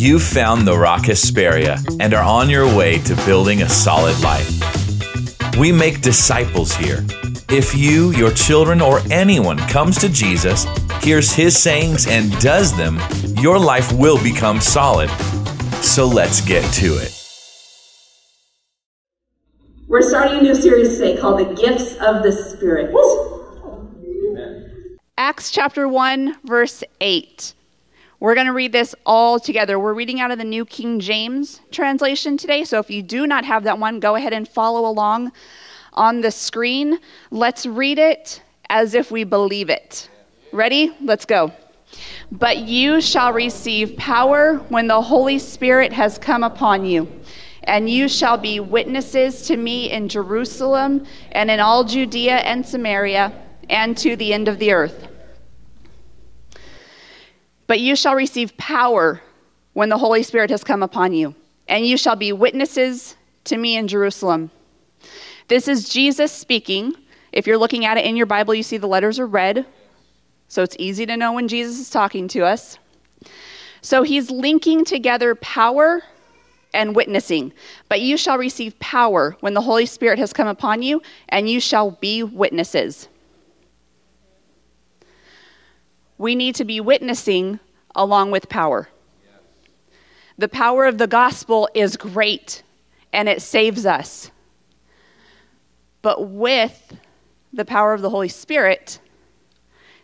You've found the Rock Hesperia and are on your way to building a solid life. We make disciples here. If you, your children, or anyone comes to Jesus, hears his sayings, and does them, your life will become solid. So let's get to it. We're starting a new series today called The Gifts of the Spirit. Acts chapter 1, verse 8. We're going to read this all together. We're reading out of the New King James translation today. So if you do not have that one, go ahead and follow along on the screen. Let's read it as if we believe it. Ready? Let's go. But you shall receive power when the Holy Spirit has come upon you, and you shall be witnesses to me in Jerusalem and in all Judea and Samaria and to the end of the earth. But you shall receive power when the Holy Spirit has come upon you, and you shall be witnesses to me in Jerusalem. This is Jesus speaking. If you're looking at it in your Bible, you see the letters are red, so it's easy to know when Jesus is talking to us. So he's linking together power and witnessing. But you shall receive power when the Holy Spirit has come upon you, and you shall be witnesses. We need to be witnessing along with power. The power of the gospel is great and it saves us. But with the power of the Holy Spirit,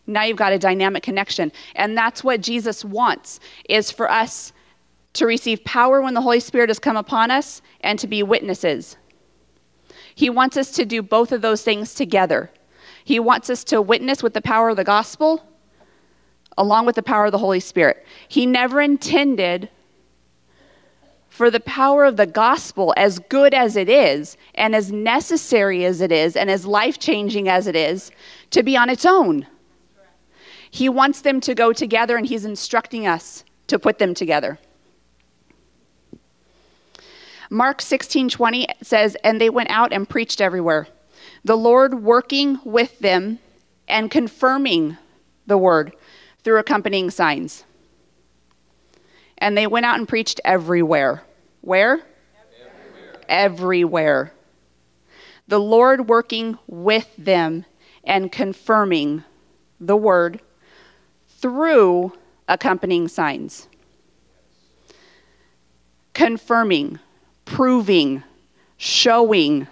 now you've got a dynamic connection. And that's what Jesus wants is for us to receive power when the Holy Spirit has come upon us and to be witnesses. He wants us to do both of those things together. He wants us to witness with the power of the gospel along with the power of the Holy Spirit. He never intended for the power of the gospel, as good as it is, and as necessary as it is, and as life changing as it is, to be on its own. He wants them to go together, and He's instructing us to put them together. Mark 16 20 says, And they went out and preached everywhere, the Lord working with them and confirming the word through accompanying signs. And they went out and preached everywhere. Where? Everywhere. everywhere. The Lord working with them and confirming the word through accompanying signs. Confirming, proving, showing. Yes.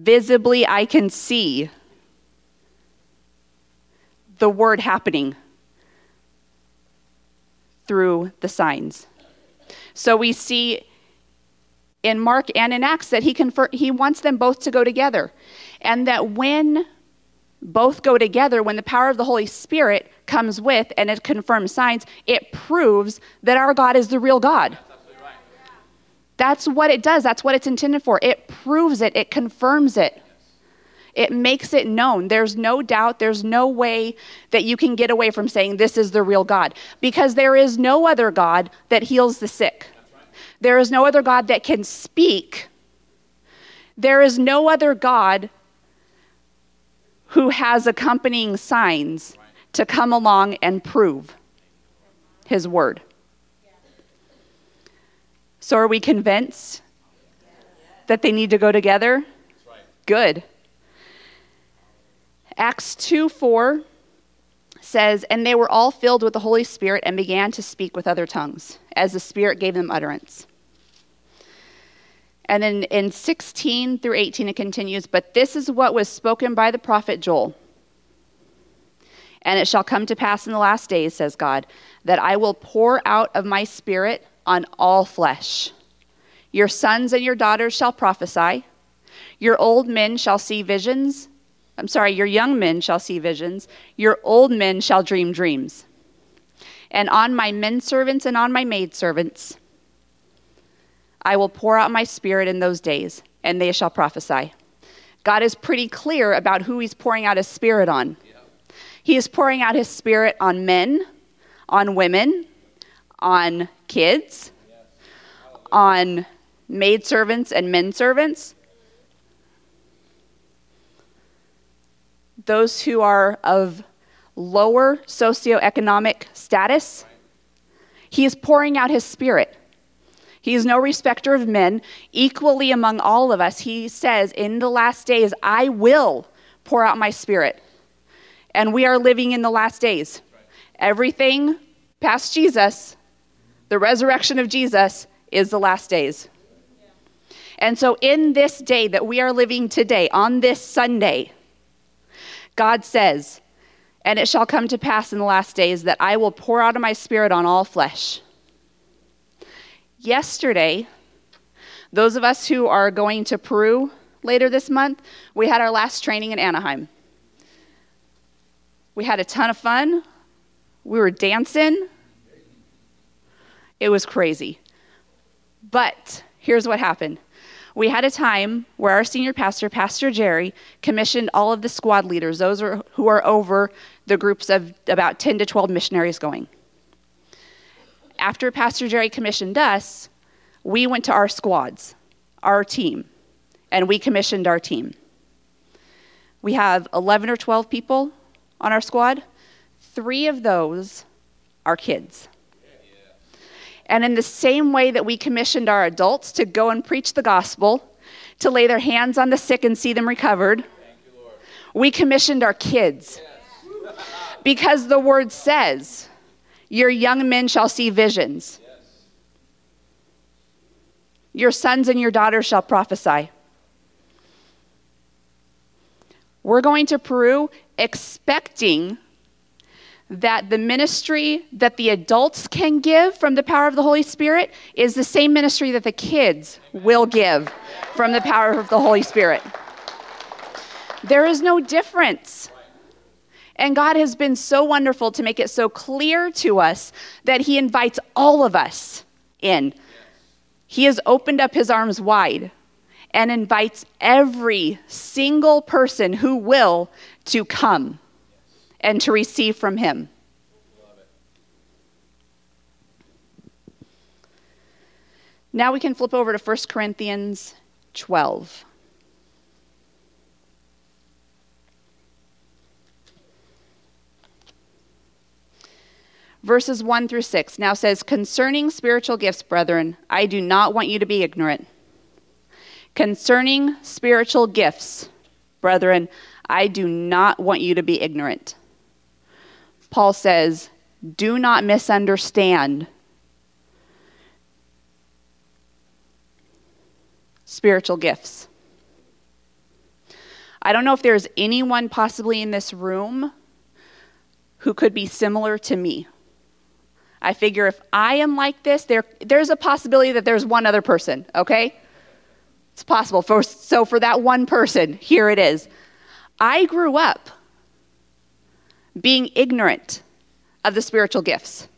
Visibly, I can see the word happening through the signs. So we see in Mark and in Acts that he confer- he wants them both to go together. And that when both go together, when the power of the Holy Spirit comes with and it confirms signs, it proves that our God is the real God. That's what it does. That's what it's intended for. It proves it, it confirms it. It makes it known. There's no doubt, there's no way that you can get away from saying this is the real God because there is no other God that heals the sick. There is no other God that can speak. There is no other God who has accompanying signs to come along and prove his word. So, are we convinced that they need to go together? Good. Acts 2 4 says, And they were all filled with the Holy Spirit and began to speak with other tongues, as the Spirit gave them utterance. And then in 16 through 18, it continues, But this is what was spoken by the prophet Joel. And it shall come to pass in the last days, says God, that I will pour out of my spirit on all flesh. Your sons and your daughters shall prophesy, your old men shall see visions I'm sorry, your young men shall see visions, your old men shall dream dreams. And on my men servants and on my maid servants, I will pour out my spirit in those days, and they shall prophesy. God is pretty clear about who he's pouring out his spirit on. He is pouring out his spirit on men, on women, on kids, on maid servants and men servants, those who are of lower socioeconomic status. He is pouring out his spirit. He is no respecter of men. Equally among all of us, he says, In the last days, I will pour out my spirit. And we are living in the last days. Everything past Jesus, the resurrection of Jesus, is the last days. And so, in this day that we are living today, on this Sunday, God says, And it shall come to pass in the last days that I will pour out of my spirit on all flesh. Yesterday, those of us who are going to Peru later this month, we had our last training in Anaheim. We had a ton of fun. We were dancing. It was crazy. But here's what happened we had a time where our senior pastor, Pastor Jerry, commissioned all of the squad leaders, those are, who are over the groups of about 10 to 12 missionaries going. After Pastor Jerry commissioned us, we went to our squads, our team, and we commissioned our team. We have 11 or 12 people on our squad. Three of those are kids. And in the same way that we commissioned our adults to go and preach the gospel, to lay their hands on the sick and see them recovered, you, we commissioned our kids. Yes. because the word says, Your young men shall see visions, yes. your sons and your daughters shall prophesy. We're going to Peru expecting that the ministry that the adults can give from the power of the Holy Spirit is the same ministry that the kids will give from the power of the Holy Spirit. There is no difference. And God has been so wonderful to make it so clear to us that He invites all of us in. He has opened up His arms wide and invites every single person who will to come and to receive from Him. Now we can flip over to 1 Corinthians 12. Verses 1 through 6 now says, Concerning spiritual gifts, brethren, I do not want you to be ignorant. Concerning spiritual gifts, brethren, I do not want you to be ignorant. Paul says, do not misunderstand spiritual gifts. I don't know if there's anyone possibly in this room who could be similar to me. I figure if I am like this, there, there's a possibility that there's one other person, okay? It's possible. For, so for that one person, here it is. I grew up being ignorant of the spiritual gifts.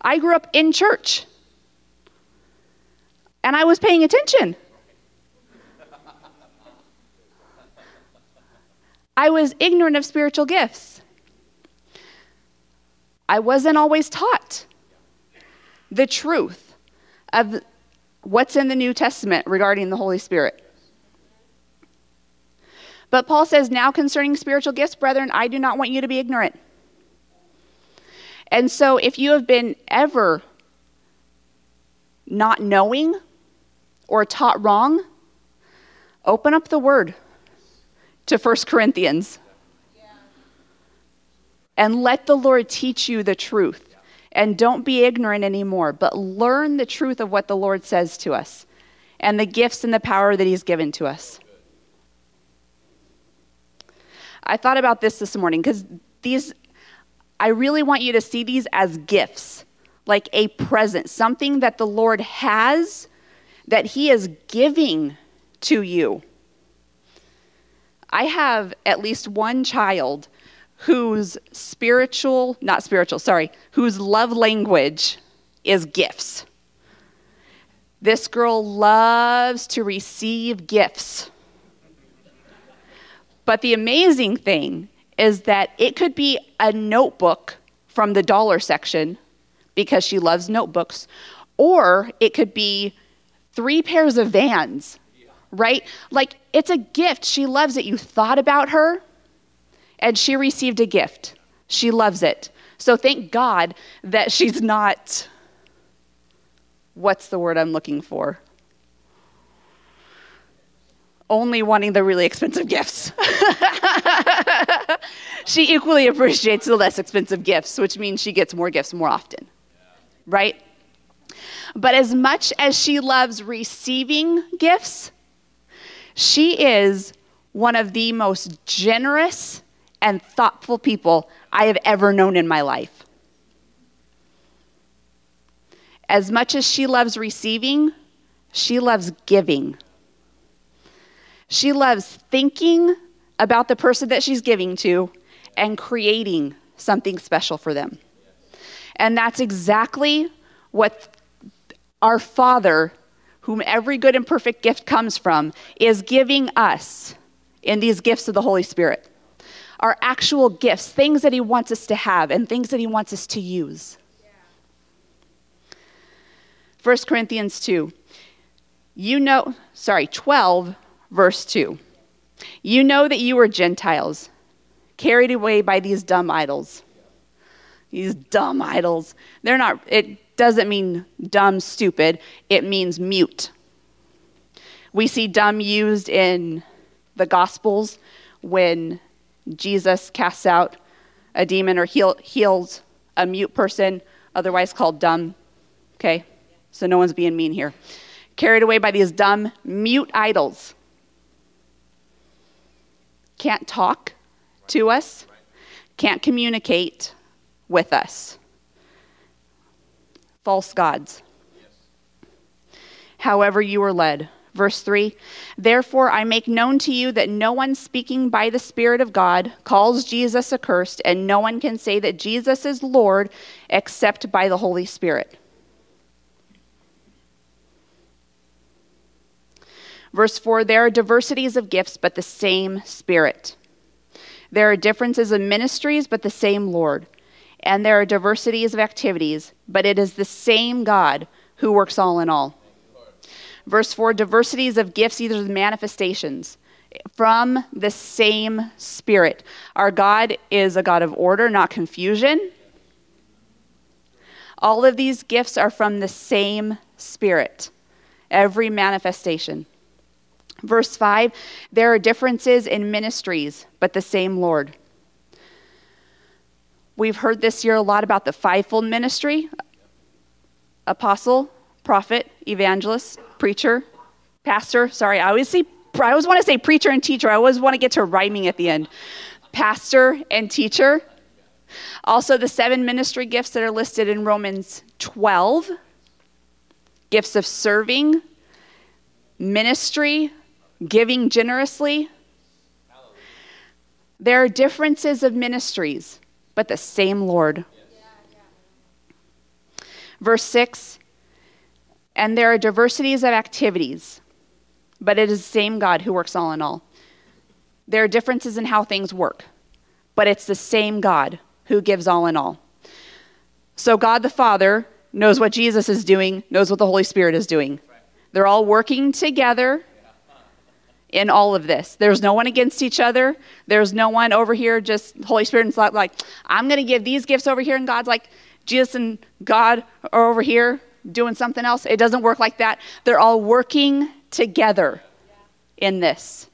I grew up in church and I was paying attention. I was ignorant of spiritual gifts. I wasn't always taught the truth of what's in the New Testament regarding the Holy Spirit. But Paul says, Now concerning spiritual gifts, brethren, I do not want you to be ignorant. And so if you have been ever not knowing or taught wrong, open up the word to 1 Corinthians and let the Lord teach you the truth. And don't be ignorant anymore, but learn the truth of what the Lord says to us and the gifts and the power that He's given to us. I thought about this this morning because these, I really want you to see these as gifts, like a present, something that the Lord has that He is giving to you. I have at least one child whose spiritual, not spiritual, sorry, whose love language is gifts. This girl loves to receive gifts. But the amazing thing is that it could be a notebook from the dollar section because she loves notebooks, or it could be three pairs of vans, right? Like it's a gift. She loves it. You thought about her and she received a gift. She loves it. So thank God that she's not what's the word I'm looking for? Only wanting the really expensive gifts. she equally appreciates the less expensive gifts, which means she gets more gifts more often. Right? But as much as she loves receiving gifts, she is one of the most generous and thoughtful people I have ever known in my life. As much as she loves receiving, she loves giving. She loves thinking about the person that she's giving to and creating something special for them. And that's exactly what our Father, whom every good and perfect gift comes from, is giving us in these gifts of the Holy Spirit. Our actual gifts, things that He wants us to have and things that He wants us to use. 1 Corinthians 2. You know, sorry, 12, verse 2. You know that you were Gentiles, carried away by these dumb idols. These dumb idols. They're not, it doesn't mean dumb, stupid, it means mute. We see dumb used in the Gospels when Jesus casts out a demon or heal, heals a mute person, otherwise called dumb. Okay? So no one's being mean here. Carried away by these dumb, mute idols. Can't talk to us, can't communicate with us. False gods. However, you were led. Verse 3 Therefore, I make known to you that no one speaking by the Spirit of God calls Jesus accursed, and no one can say that Jesus is Lord except by the Holy Spirit. Verse 4 There are diversities of gifts, but the same Spirit. There are differences of ministries, but the same Lord. And there are diversities of activities, but it is the same God who works all in all. Verse 4 diversities of gifts, either the manifestations from the same Spirit. Our God is a God of order, not confusion. All of these gifts are from the same Spirit, every manifestation. Verse 5 there are differences in ministries, but the same Lord. We've heard this year a lot about the fivefold ministry apostle, prophet, evangelist, preacher, pastor. Sorry, I always say I always want to say preacher and teacher. I always want to get to rhyming at the end. Pastor and teacher. Also, the seven ministry gifts that are listed in Romans 12 gifts of serving, ministry, giving generously. There are differences of ministries, but the same Lord. Verse 6 And there are diversities of activities, but it is the same God who works all in all. There are differences in how things work, but it's the same God who gives all in all. So, God the Father knows what Jesus is doing, knows what the Holy Spirit is doing. They're all working together in all of this. There's no one against each other. There's no one over here just Holy Spirit and like, like I'm going to give these gifts over here, and God's like Jesus and God are over here doing something else. It doesn't work like that. They're all working together in this.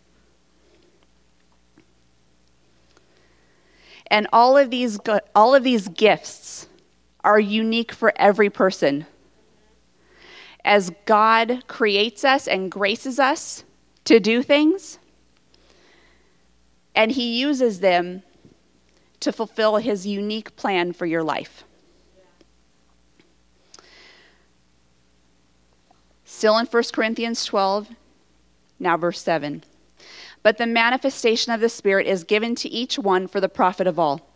And all of these all of these gifts are unique for every person. As God creates us and graces us, to do things, and He uses them to fulfill His unique plan for your life. Still in 1 Corinthians 12, now verse 7. But the manifestation of the Spirit is given to each one for the profit of all.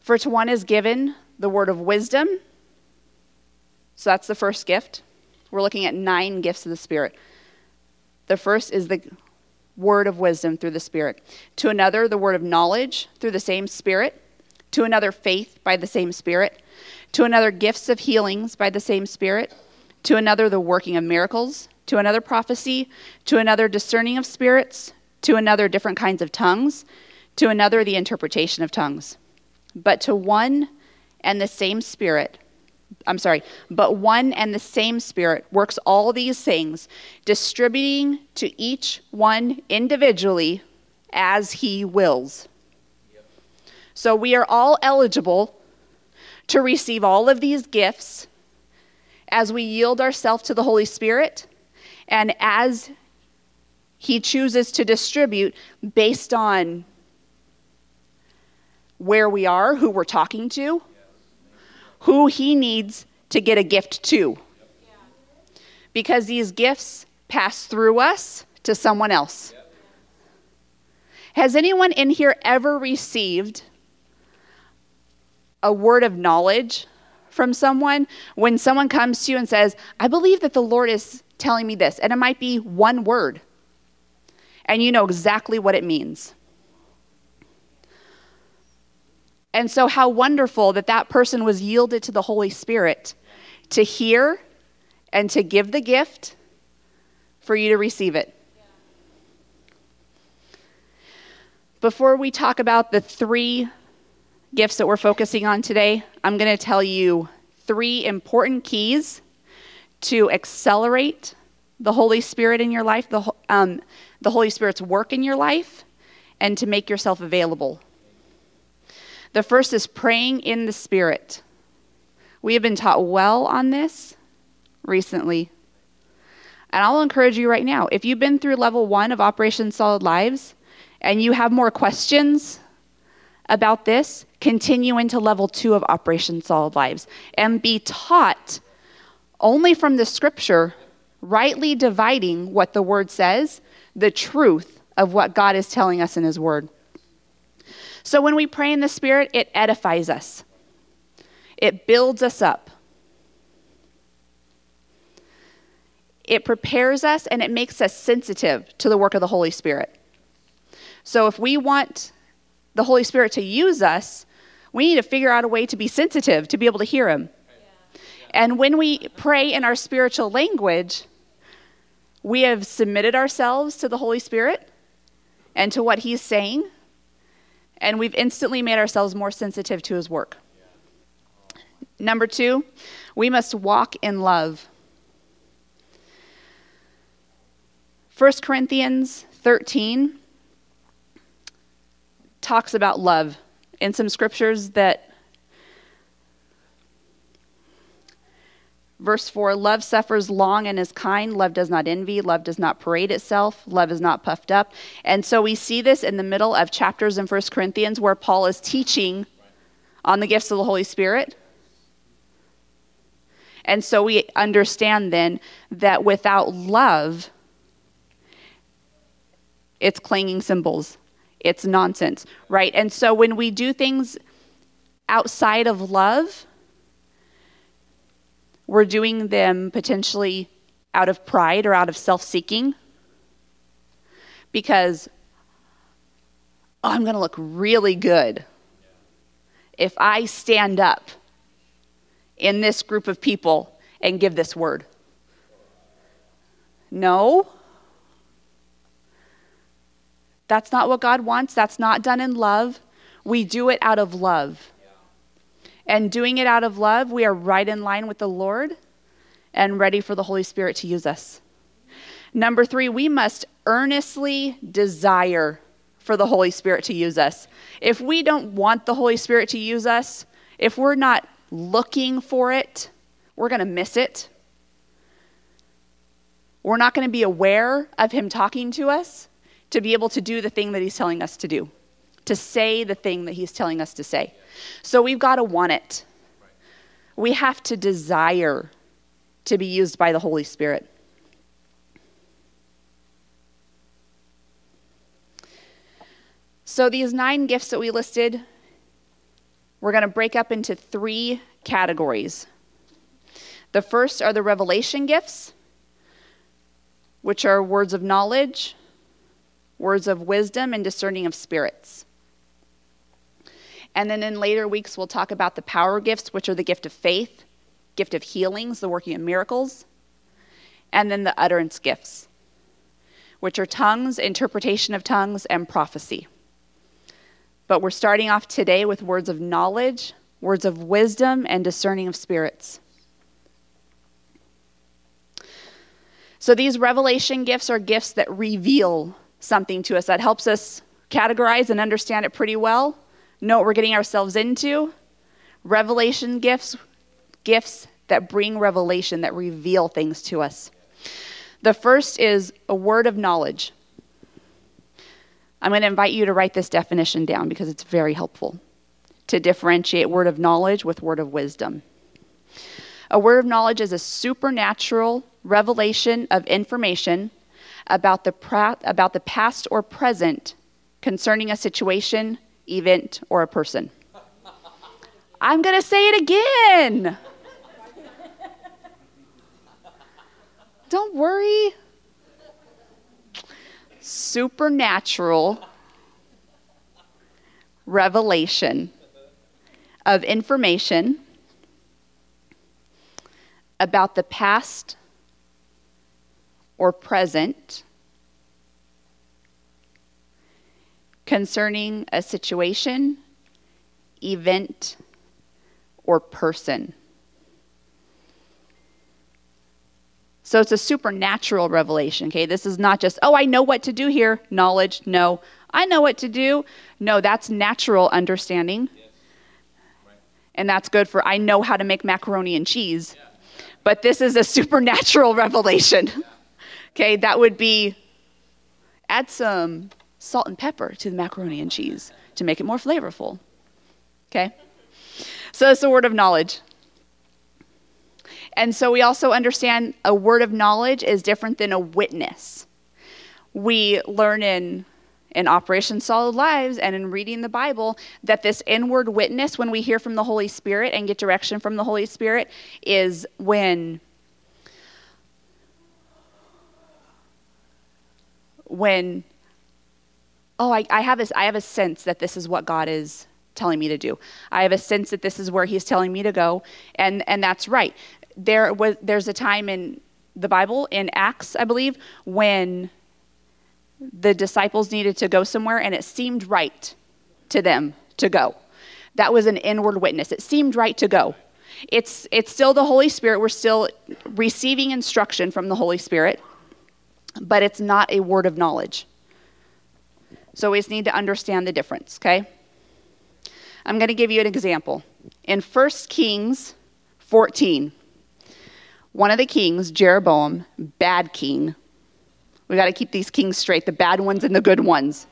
For to one is given the word of wisdom. So that's the first gift. We're looking at nine gifts of the Spirit. The first is the word of wisdom through the Spirit. To another, the word of knowledge through the same Spirit. To another, faith by the same Spirit. To another, gifts of healings by the same Spirit. To another, the working of miracles. To another, prophecy. To another, discerning of spirits. To another, different kinds of tongues. To another, the interpretation of tongues. But to one and the same Spirit I'm sorry, but one and the same Spirit works all these things, distributing to each one individually as he wills. So we are all eligible to receive all of these gifts as we yield ourselves to the Holy Spirit and as he chooses to distribute based on where we are, who we're talking to, who he needs to get a gift to. Because these gifts pass through us to someone else. Has anyone in here ever received a word of knowledge from someone when someone comes to you and says, I believe that the Lord is telling me this, and it might be one word, and you know exactly what it means? And so, how wonderful that that person was yielded to the Holy Spirit to hear and to give the gift for you to receive it. Before we talk about the three gifts that we're focusing on today, I'm going to tell you three important keys to accelerate the Holy Spirit in your life, the, um, the Holy Spirit's work in your life, and to make yourself available. The first is praying in the Spirit. We have been taught well on this recently. And I'll encourage you right now if you've been through level one of Operation Solid Lives and you have more questions about this, continue into level two of Operation Solid Lives and be taught only from the scripture, rightly dividing what the word says, the truth of what God is telling us in his word. So when we pray in the Spirit, it edifies us, it builds us up, it prepares us, and it makes us sensitive to the work of the Holy Spirit. So if we want the Holy Spirit to use us, we need to figure out a way to be sensitive, to be able to hear Him. And when we pray in our spiritual language, we have submitted ourselves to the Holy Spirit and to what He's saying and we've instantly made ourselves more sensitive to his work. Number two, we must walk in love. 1 Corinthians 13 talks about love in some scriptures that Verse 4 Love suffers long and is kind. Love does not envy. Love does not parade itself. Love is not puffed up. And so we see this in the middle of chapters in 1 Corinthians where Paul is teaching on the gifts of the Holy Spirit. And so we understand then that without love, it's clanging cymbals, it's nonsense, right? And so when we do things outside of love, we're doing them potentially out of pride or out of self seeking because oh, I'm going to look really good if I stand up in this group of people and give this word. No. That's not what God wants. That's not done in love. We do it out of love and doing it out of love, we are right in line with the Lord and ready for the Holy Spirit to use us. Number three, we must earnestly desire for the Holy Spirit to use us. If we don't want the Holy Spirit to use us, if we're not looking for it, we're going to miss it. We're not going to be aware of Him talking to us to be able to do the thing that He's telling us to do, to say the thing that He's telling us to say. So we've got to want it. We have to desire to be used by the Holy Spirit. So, these nine gifts that we listed, we're going to break up into three categories. The first are the revelation gifts, which are words of knowledge, words of wisdom, and discerning of spirits. And then in later weeks, we'll talk about the power gifts, which are the gift of faith, gift of healings, the working of miracles, and then the utterance gifts, which are tongues, interpretation of tongues, and prophecy. But we're starting off today with words of knowledge, words of wisdom, and discerning of spirits. So these revelation gifts are gifts that reveal something to us that helps us categorize and understand it pretty well know what we're getting ourselves into. Revelation gifts, gifts that bring revelation, that reveal things to us. The first is a word of knowledge. I'm going to invite you to write this definition down because it's very helpful to differentiate word of knowledge with word of wisdom. A word of knowledge is a supernatural revelation of information about the, pra- about the past or present concerning a situation, event, or a person. I'm going to say it again. Don't worry. Supernatural revelation of information about the past or present concerning a situation, event, or person. So it's a supernatural revelation, okay? This is not just, oh, I know what to do here, knowledge. No. I know what to do. No, that's natural understanding. Yes. Right. And that's good for, I know how to make macaroni and cheese. Yeah. But this is a supernatural revelation. Yeah. Okay, that would be add some salt and pepper to the macaroni and cheese to make it more flavorful. Okay? So it's a word of knowledge. And so we also understand a word of knowledge is different than a witness. We learn in in Operation Solid Lives and in reading the Bible that this inward witness, when we hear from the Holy Spirit and get direction from the Holy Spirit, is when when oh I, I have a, I have a sense that this is what God is telling me to do. I have a sense that this is where he's telling me to go and and that's right there was there's a time in the Bible in Acts, I believe, when the disciples needed to go somewhere and it seemed right to them to go. That was an inward witness. It seemed right to go. It's it's still the Holy Spirit. We're still receiving instruction from the Holy Spirit, but it's not a word of knowledge. So we just need to understand the difference, okay? I'm going to give you an example. In 1 Kings 14, one of the kings, Jeroboam, bad king. We got to keep these kings straight, the bad ones and the good ones.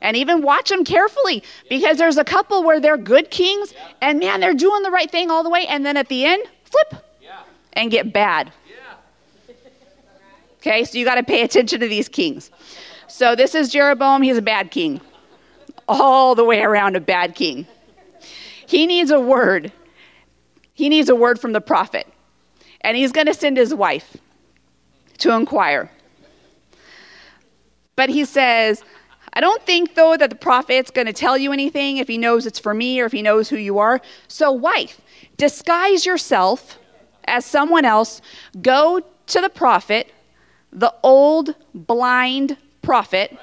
And even watch them carefully because there's a couple where they're good kings and man, they're doing the right thing all the way. And then at the end, flip and get bad. Okay, so you got to pay attention to these kings. So this is Jeroboam. He's a bad king, all the way around a bad king. He needs a word. He needs a word from the prophet and he's going to send his wife to inquire. But he says, I don't think, though, that the prophet's going to tell you anything if he knows it's for me or if he knows who you are. So, wife, disguise yourself as someone else. Go to the prophet, the old blind prophet,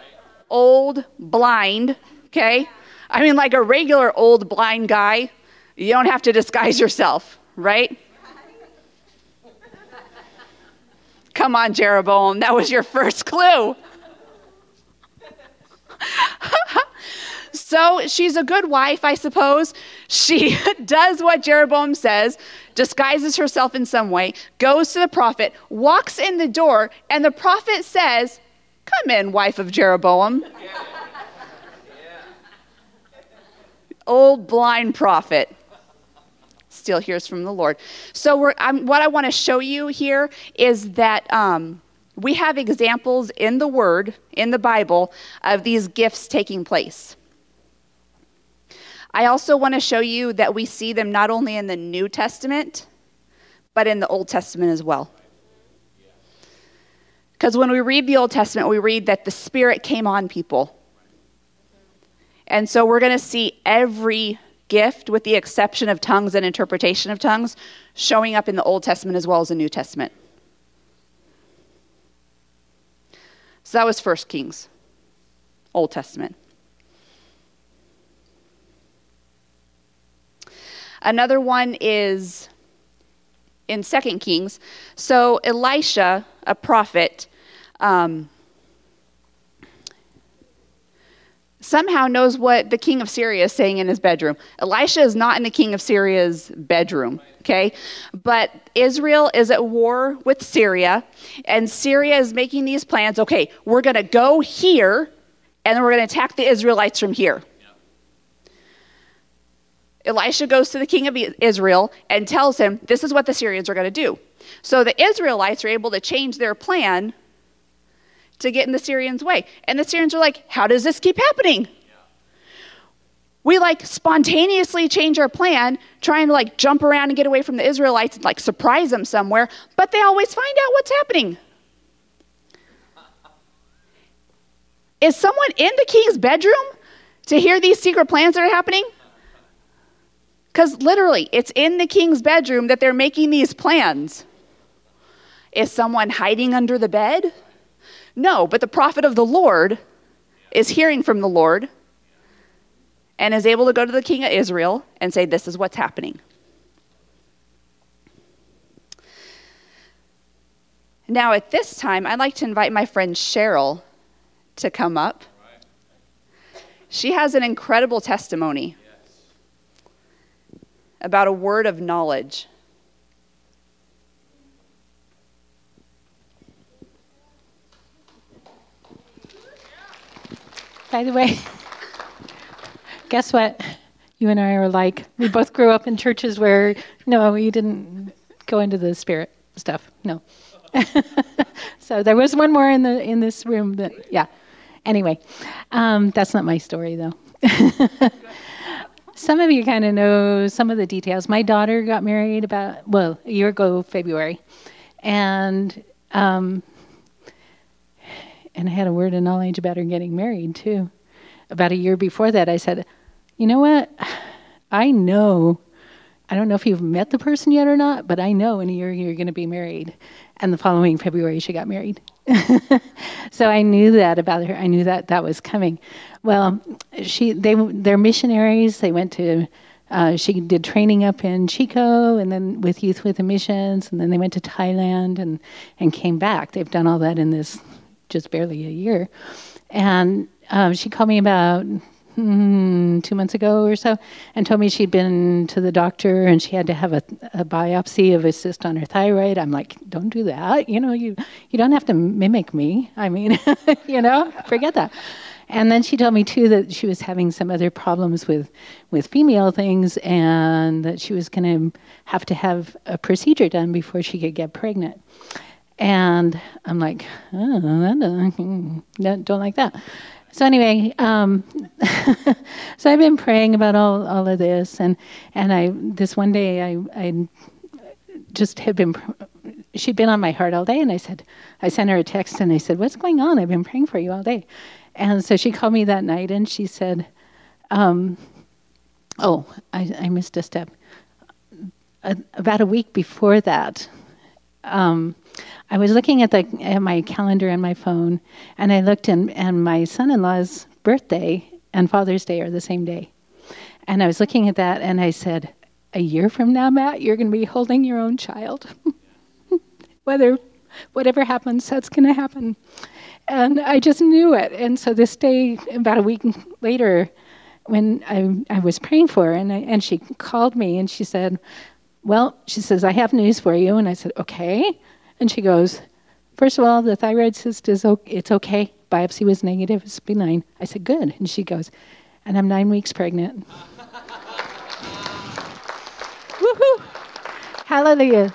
old blind, okay? I mean, like a regular old blind guy. You don't have to disguise yourself, right? Come on, Jeroboam, that was your first clue. so she's a good wife, I suppose. She does what Jeroboam says, disguises herself in some way, goes to the prophet, walks in the door, and the prophet says, Come in, wife of Jeroboam. Yeah. Yeah. Old blind prophet still hears from the Lord. So, what I want to show you here is that um, we have examples in the Word, in the Bible, of these gifts taking place. I also want to show you that we see them not only in the New Testament, but in the Old Testament as well. Because when we read the Old Testament, we read that the Spirit came on people. And so we're going to see every gift, with the exception of tongues and interpretation of tongues, showing up in the Old Testament as well as the New Testament. So that was First Kings, Old Testament. Another one is in Second Kings. So Elisha, a prophet, um, somehow knows what the king of Syria is saying in his bedroom. Elisha is not in the king of Syria's bedroom, okay? But Israel is at war with Syria, and Syria is making these plans. Okay, we're going to go here, and then we're going to attack the Israelites from here. Elisha goes to the king of Israel and tells him, This is what the Syrians are going to do. So the Israelites are able to change their plan to get in the Syrians' way. And the Syrians are like, How does this keep happening? We like spontaneously change our plan, trying to like jump around and get away from the Israelites and like surprise them somewhere, but they always find out what's happening. Is someone in the king's bedroom to hear these secret plans that are happening? Because literally, it's in the king's bedroom that they're making these plans. Is someone hiding under the bed? No, but the prophet of the Lord is hearing from the Lord and is able to go to the king of Israel and say, This is what's happening. Now, at this time, I'd like to invite my friend Cheryl to come up. She has an incredible testimony about a word of knowledge. By the way, guess what? You and I are like. We both grew up in churches where, no, you didn't go into the spirit stuff. No. so there was one more in the in this room that, yeah. Anyway, um, that's not my story though. some of you kind of know some of the details. My daughter got married about, well, a year ago, February. And, um, and I had a word of knowledge about her getting married too. About a year before that, I said, you know what? I know, I don't know if you've met the person yet or not, but I know in a year you're going to be married. And the following February, she got married. so I knew that about her. I knew that that was coming. Well, she they they're missionaries. They went to uh, she did training up in Chico and then with Youth with the Missions, and then they went to Thailand and and came back. They've done all that in this just barely a year. And um, she called me about mm, two months ago or so and told me she'd been to the doctor and she had to have a, a biopsy of a cyst on her thyroid. I'm like, don't do that. You know, you, you don't have to mimic me. I mean, you know, forget that. And then she told me too that she was having some other problems with, with female things, and that she was going to have to have a procedure done before she could get pregnant. And I'm like, oh, don't, don't like that. So anyway, um, so I've been praying about all, all of this, and and I this one day I I just had been she'd been on my heart all day, and I said I sent her a text and I said, "What's going on? I've been praying for you all day," and so she called me that night and she said, um, "Oh, I, I missed a step." about a week before that. Um, I was looking at the at my calendar and my phone, and I looked, and, and my son-in-law's birthday and Father's Day are the same day. And I was looking at that, and I said, "A year from now, Matt, you're going to be holding your own child. Whether whatever happens, that's going to happen." And I just knew it. And so this day, about a week later, when I I was praying for her, and I, and she called me, and she said, "Well," she says, "I have news for you." And I said, "Okay." And she goes, First of all, the thyroid cyst is okay. It's okay. Biopsy was negative. It's benign. I said, Good. And she goes, And I'm nine weeks pregnant. Woohoo! Hallelujah.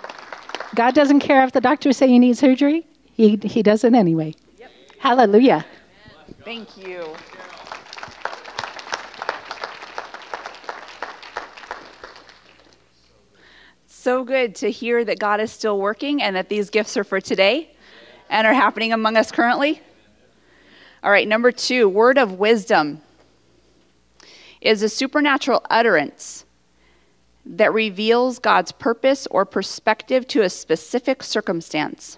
God doesn't care if the doctors say you need surgery, He, he does it anyway. Yep. Hallelujah. Thank you. So good to hear that God is still working and that these gifts are for today and are happening among us currently. All right, number two, word of wisdom is a supernatural utterance that reveals God's purpose or perspective to a specific circumstance.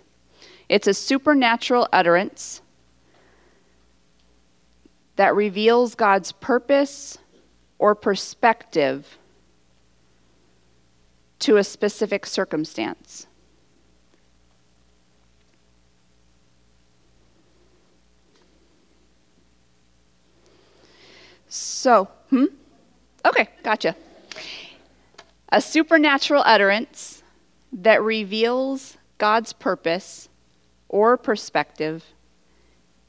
It's a supernatural utterance that reveals God's purpose or perspective to a specific circumstance. So, hmm? Okay, gotcha. A supernatural utterance that reveals God's purpose or perspective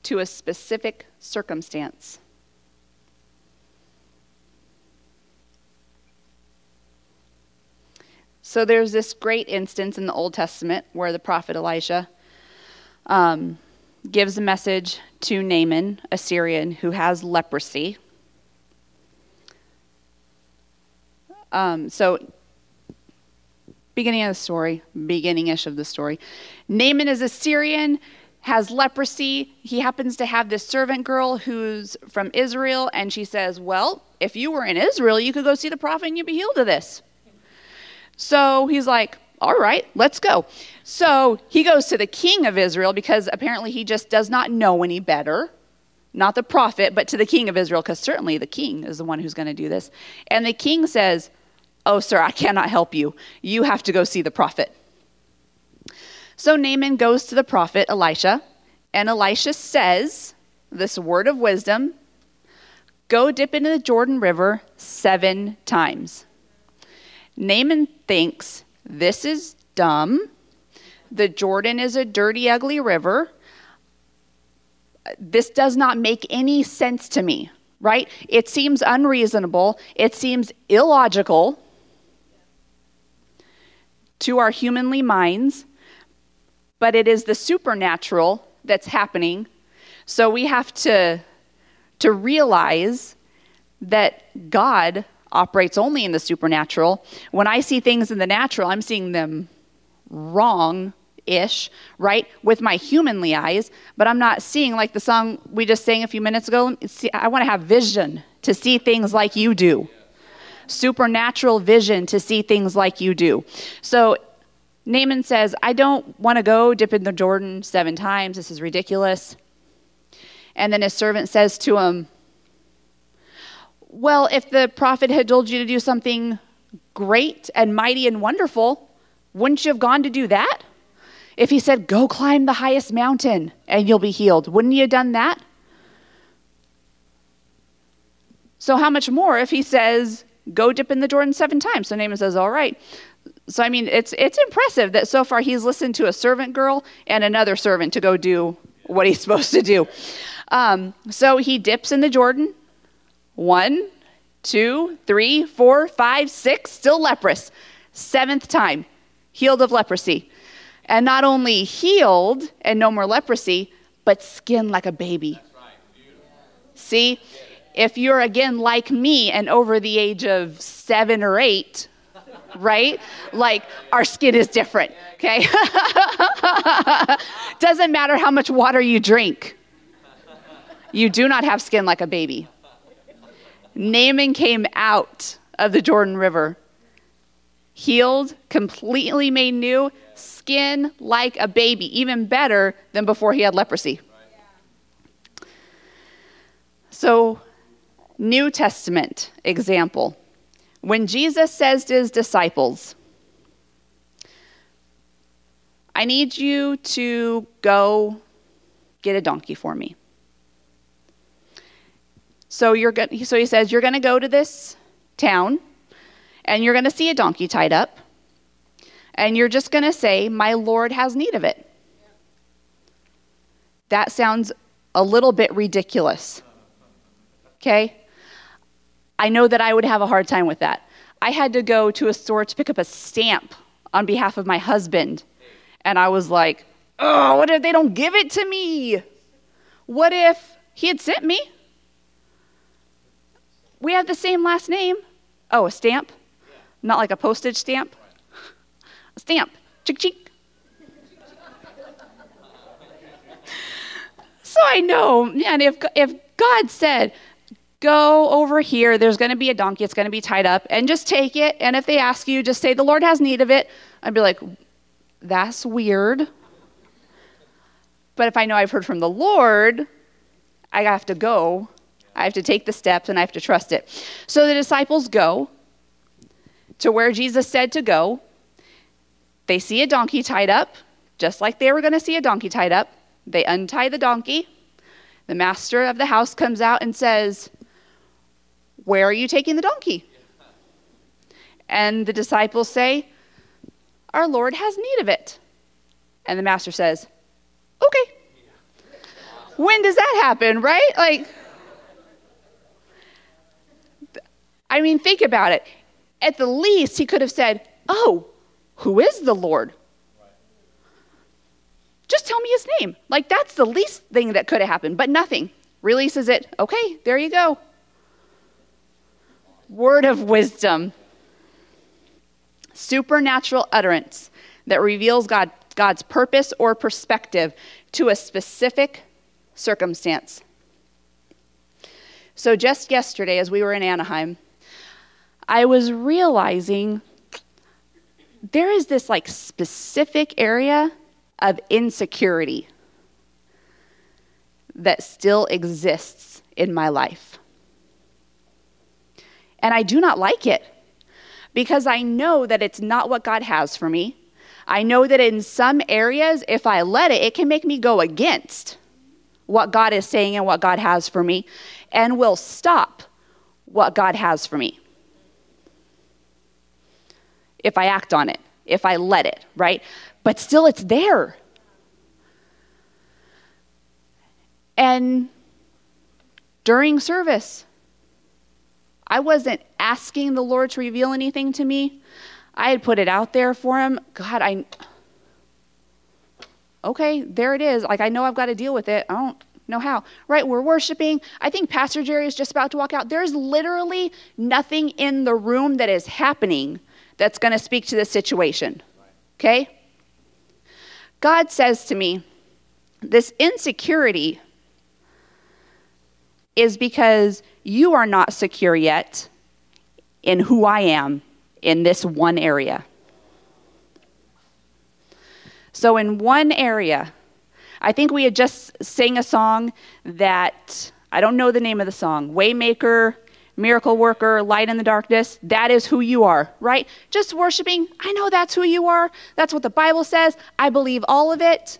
to a specific circumstance. So there's this great instance in the Old Testament where the prophet Elisha um, gives a message to Naaman, a Syrian who has leprosy. Um, so, beginning of the story, beginning ish of the story. Naaman is a Syrian, has leprosy. He happens to have this servant girl who's from Israel, and she says, Well, if you were in Israel, you could go see the prophet and you'd be healed of this. So he's like, All right, let's go. So he goes to the king of Israel because apparently he just does not know any better. Not the prophet, but to the king of Israel, because certainly the king is the one who's going to do this. And the king says, Oh, sir, I cannot help you. You have to go see the prophet. So Naaman goes to the prophet Elisha, and Elisha says this word of wisdom go dip into the Jordan River seven times. Naaman thinks this is dumb. The Jordan is a dirty, ugly river. This does not make any sense to me, right? It seems unreasonable. It seems illogical to our humanly minds, but it is the supernatural that's happening. So we have to, to realize that God operates only in the supernatural. When I see things in the natural, I'm seeing them wrong ish, right, with my humanly eyes, but I'm not seeing, like the song we just sang a few minutes ago, I want to have vision to see things like you do supernatural vision to see things like you do. So Naaman says, I don't want to go dip in the Jordan seven times. This is ridiculous. And then his servant says to him, Well, if the prophet had told you to do something great and mighty and wonderful, wouldn't you have gone to do that? If he said, Go climb the highest mountain and you'll be healed, wouldn't you have done that? So, how much more if he says, go dip in the Jordan seven times. So Naaman says, all right. So I mean, it's it's impressive that so far he's listened to a servant girl and another servant to go do what he's supposed to do. Um, so he dips in the Jordan. One, two, three, four, five, six, still leprous. Seventh time, healed of leprosy. And not only healed and no more leprosy, but skin like a baby. Right. See? if you're again like me and over the age of seven or eight, right? Like our skin is different, okay? Doesn't matter how much water you drink, you do not have skin like a baby. Naaman came out of the Jordan River, healed, completely made new, skin like a baby, even better than before he had leprosy. So, New Testament example. When Jesus says to his disciples, I need you to go get a donkey for me. So you're so he says you're going to go to this town and you're going to see a donkey tied up and you're just going to say my Lord has need of it. That sounds a little bit ridiculous. Okay? I know that I would have a hard time with that. I had to go to a store to pick up a stamp on behalf of my husband. And I was like, oh, what if they don't give it to me? What if he had sent me? We have the same last name. Oh, a stamp? Not like a postage stamp? A stamp. Chick chick. so I know, man, if, if God said, go over here. There's going to be a donkey. It's going to be tied up. And just take it. And if they ask you, just say, the Lord has need of it. I'd be like, that's weird. But if I know I've heard from the Lord, I have to go. I have to take the steps and I have to trust it. So the disciples go to where Jesus said to go. They see a donkey tied up, just like they were going to see a donkey tied up. They untie the donkey. The master of the house comes out and says, Where are you taking the donkey? And the disciples say, Our Lord has need of it. And the master says, Okay. When does that happen, right? Like, I mean, think about it. At the least, he could have said, Oh, who is the Lord? Just tell me his name. Like, that's the least thing that could have happened, but nothing. Releases it. Okay, there you go. Word of wisdom. Supernatural utterance that reveals God, God's purpose or perspective to a specific circumstance. So, just yesterday, as we were in Anaheim, I was realizing there is this like specific area of insecurity that still exists in my life. And I do not like it because I know that it's not what God has for me. I know that in some areas, if I let it, it can make me go against what God is saying and what God has for me and will stop what God has for me if I act on it, if I let it, right? But still, it's there. And during service, I wasn't asking the Lord to reveal anything to me. I had put it out there for him. God, I. Okay, there it is. Like, I know I've got to deal with it. I don't know how. Right, we're worshiping. I think Pastor Jerry is just about to walk out. There's literally nothing in the room that is happening that's going to speak to the situation. Okay? God says to me, this insecurity is because you are not secure yet in who I am in this one area. So, in one area, I think we had just sang a song that I don't know the name of the song Waymaker, Miracle Worker, Light in the Darkness. That is who you are, right? Just worshiping. I know that's who you are. That's what the Bible says. I believe all of it.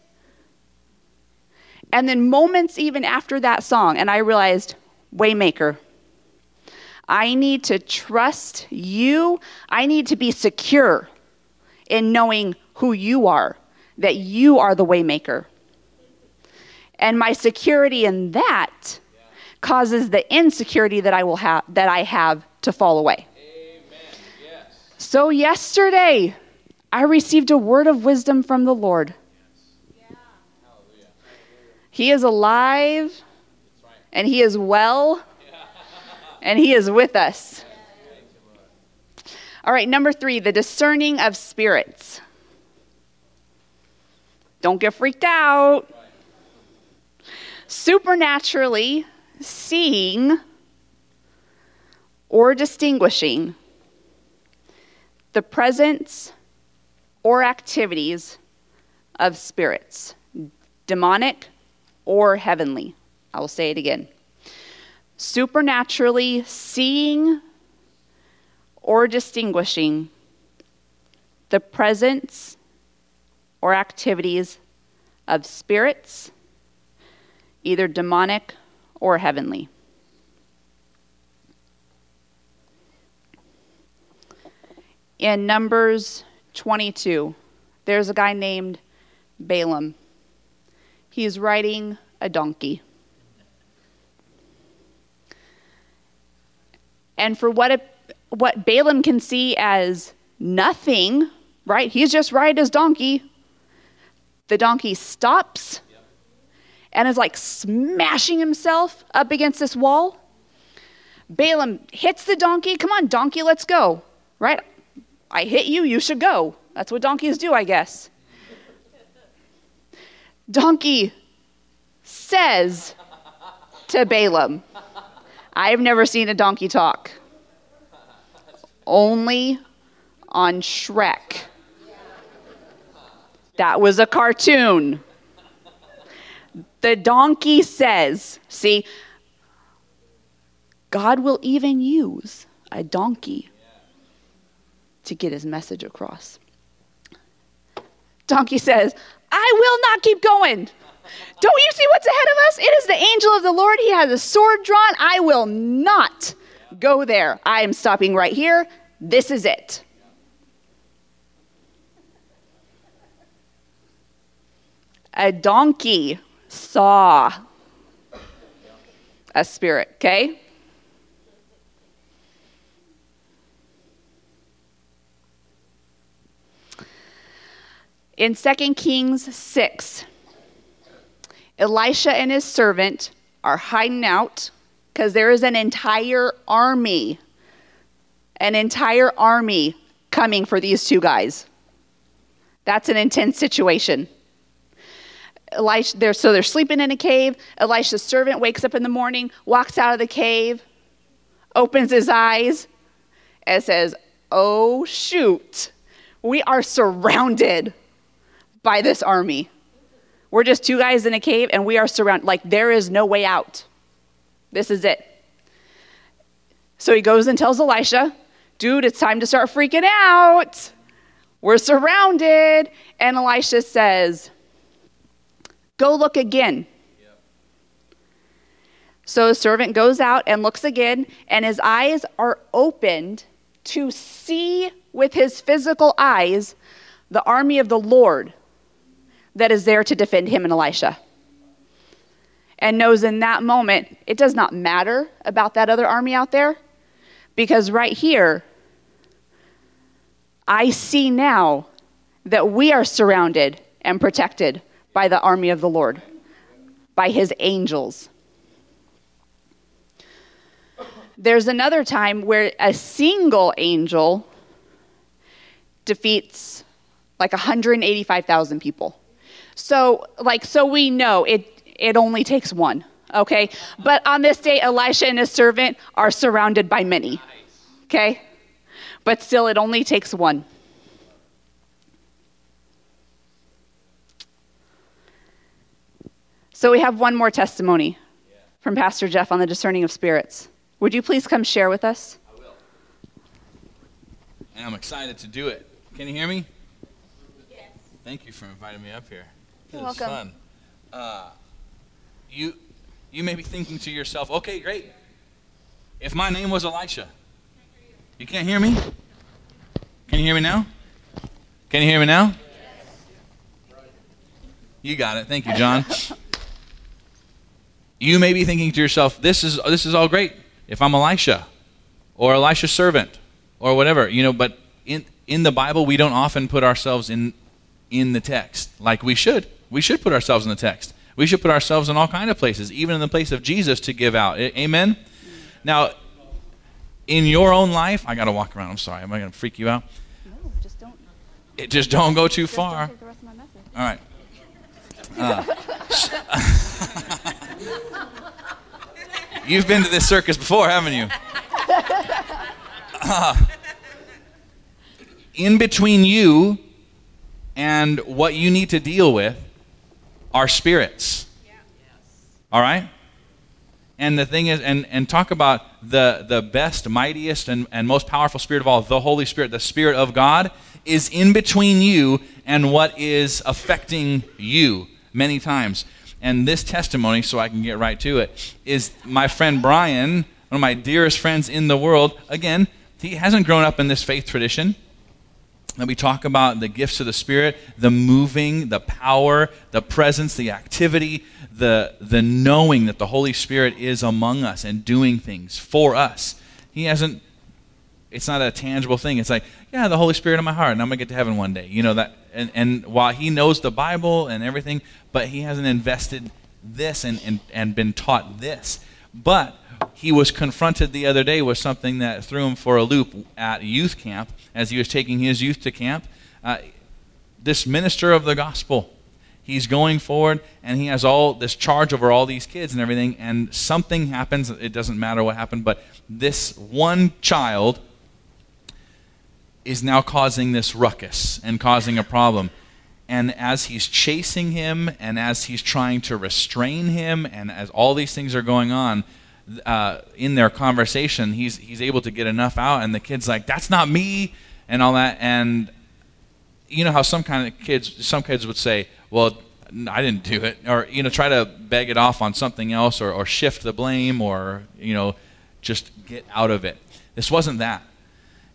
And then moments even after that song, and I realized, Waymaker. I need to trust you. I need to be secure in knowing who you are, that you are the waymaker. And my security in that causes the insecurity that I will have that I have to fall away. Yes. So yesterday I received a word of wisdom from the Lord. Yes. Yeah. He is alive right. and he is well and he is with us. All right, number 3, the discerning of spirits. Don't get freaked out. Supernaturally seeing or distinguishing the presence or activities of spirits, demonic or heavenly. I will say it again. Supernaturally seeing or distinguishing the presence or activities of spirits, either demonic or heavenly. In Numbers 22, there's a guy named Balaam. He's riding a donkey. And for what, what Balaam can see as nothing, right? He's just riding his donkey. The donkey stops and is like smashing himself up against this wall. Balaam hits the donkey. Come on, donkey, let's go. Right? I hit you, you should go. That's what donkeys do, I guess. Donkey says to Balaam, I've never seen a donkey talk. Only on Shrek. That was a cartoon. The donkey says, see, God will even use a donkey to get his message across. Donkey says, I will not keep going. Don't you see what's ahead of us? It is the angel of the Lord. He has a sword drawn. I will not go there. I am stopping right here. This is it. A donkey saw a spirit, okay? In 2 Kings 6, Elisha and his servant are hiding out because there is an entire army, an entire army coming for these two guys. That's an intense situation. Elisha, they're, so they're sleeping in a cave. Elisha's servant wakes up in the morning, walks out of the cave, opens his eyes, and says, Oh, shoot, we are surrounded by this army. We're just two guys in a cave and we are surrounded. Like, there is no way out. This is it. So he goes and tells Elisha, dude, it's time to start freaking out. We're surrounded. And Elisha says, go look again. So the servant goes out and looks again, and his eyes are opened to see with his physical eyes the army of the Lord that is there to defend him and Elisha. And knows in that moment, it does not matter about that other army out there, because right here, I see now that we are surrounded and protected by the army of the Lord, by his angels. There's another time where a single angel defeats like 185,000 people. So, like, so we know it, it only takes one, okay? But on this day, Elisha and his servant are surrounded by many, okay? But still, it only takes one. So we have one more testimony from Pastor Jeff on the discerning of spirits. Would you please come share with us? I will. And I'm excited to do it. Can you hear me? Yes. Thank you for inviting me up here. You're this welcome. Is fun. Uh, you, you may be thinking to yourself, okay, great. If my name was Elisha, you can't hear me? Can you hear me now? Can you hear me now? You got it. Thank you, John. you may be thinking to yourself, this is, this is all great if I'm Elisha or Elisha's servant or whatever, you know, but in, in the Bible, we don't often put ourselves in, in the text like we should. We should put ourselves in the text. We should put ourselves in all kind of places, even in the place of Jesus to give out. Amen? Now, in your own life, I got to walk around. I'm sorry. Am I going to freak you out? No, just don't. It, just don't go too far. Take the rest of my message. All right. Uh, you've been to this circus before, haven't you? Uh, in between you and what you need to deal with are spirits. All right? And the thing is, and, and talk about the, the best, mightiest, and, and most powerful spirit of all, the Holy Spirit, the Spirit of God, is in between you and what is affecting you many times. And this testimony, so I can get right to it, is my friend Brian, one of my dearest friends in the world. Again, he hasn't grown up in this faith tradition. And we talk about the gifts of the Spirit, the moving, the power, the presence, the activity, the, the knowing that the Holy Spirit is among us and doing things for us. He hasn't, it's not a tangible thing. It's like, yeah, the Holy Spirit in my heart, and I'm going to get to heaven one day. You know, that, and, and while he knows the Bible and everything, but he hasn't invested this and, and, and been taught this. But he was confronted the other day with something that threw him for a loop at youth camp as he was taking his youth to camp. Uh, this minister of the gospel, he's going forward and he has all this charge over all these kids and everything, and something happens. It doesn't matter what happened, but this one child is now causing this ruckus and causing a problem. And as he's chasing him and as he's trying to restrain him, and as all these things are going on, uh, in their conversation, he's, he's able to get enough out, and the kid's like, That's not me. and all that. And you know how some kind of kids, some kids would say, "Well, I didn't do it," or you know, try to beg it off on something else, or, or shift the blame, or you know, just get out of it. This wasn't that.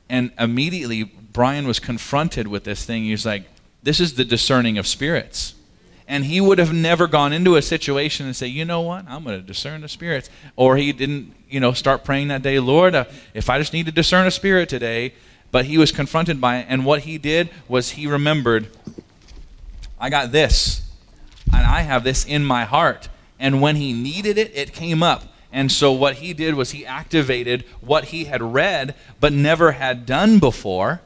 And immediately, Brian was confronted with this thing. He's like, "This is the discerning of spirits." and he would have never gone into a situation and say, you know what, I'm going to discern the spirits. Or he didn't, you know, start praying that day, Lord, uh, if I just need to discern a spirit today. But he was confronted by it, and what he did was he remembered, I got this, and I have this in my heart. And when he needed it, it came up. And so what he did was he activated what he had read but never had done before.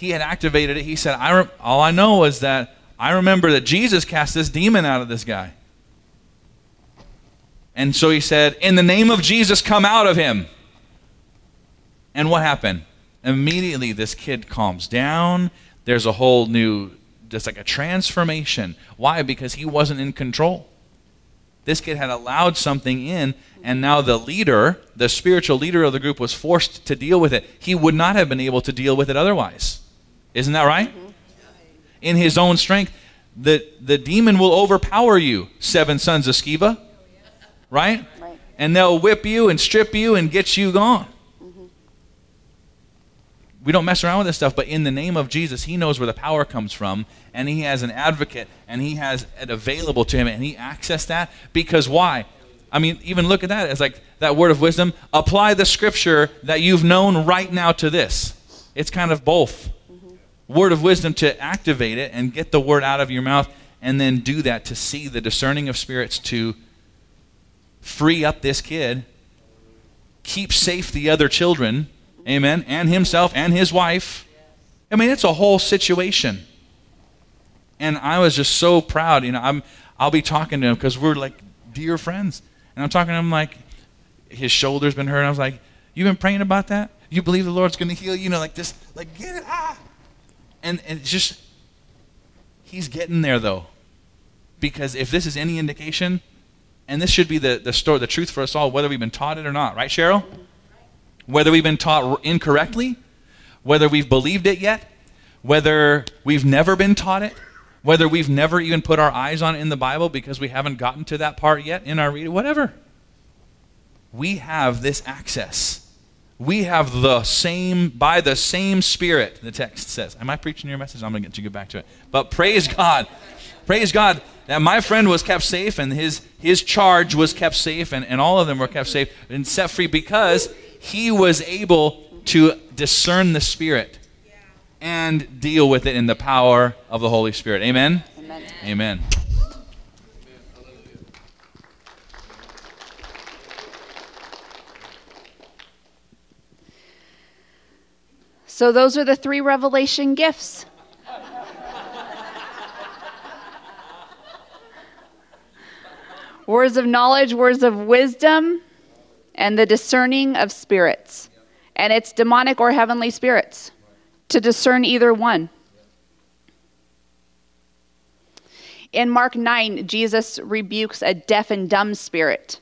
He had activated it. He said, I re- all I know is that I remember that Jesus cast this demon out of this guy. And so he said, In the name of Jesus, come out of him. And what happened? Immediately, this kid calms down. There's a whole new, just like a transformation. Why? Because he wasn't in control. This kid had allowed something in, and now the leader, the spiritual leader of the group, was forced to deal with it. He would not have been able to deal with it otherwise. Isn't that right? In his own strength, the, the demon will overpower you, seven sons of Sceva. Right? right? And they'll whip you and strip you and get you gone. Mm-hmm. We don't mess around with this stuff, but in the name of Jesus, he knows where the power comes from, and he has an advocate, and he has it available to him, and he access that because why? I mean, even look at that as like that word of wisdom. Apply the scripture that you've known right now to this. It's kind of both word of wisdom to activate it and get the word out of your mouth, and then do that to see the discerning of spirits to free up this kid, keep safe the other children, amen, and himself and his wife. I mean, it's a whole situation. And I was just so proud. You know, I'm, I'll be talking to him because we're like dear friends. And I'm talking to him like his shoulder's been hurt. I was like, You've been praying about that? You believe the Lord's going to heal you? You know, like this, like, get it, ah. And, it's just, he's getting there though. Because if this is any indication, and this should be the, the story, the truth for us all, whether we've been taught it or not, right, Cheryl? Whether we've been taught incorrectly, whether we've believed it yet, whether we've never been taught it, whether we've never even put our eyes on it in the Bible because we haven't gotten to that part yet in our reading, whatever. We have this access we have the same, by the same Spirit, the text says. Am I preaching your message? I'm going to get you get back to it. But praise God. Praise God that my friend was kept safe and his, his charge was kept safe and, and all of them were kept safe and set free because he was able to discern the Spirit and deal with it in the power of the Holy Spirit. Amen? Amen. Amen. So, those are the three revelation gifts. words of knowledge, words of wisdom, and the discerning of spirits. And it's demonic or heavenly spirits to discern either one. In Mark 9, Jesus rebukes a deaf and dumb spirit.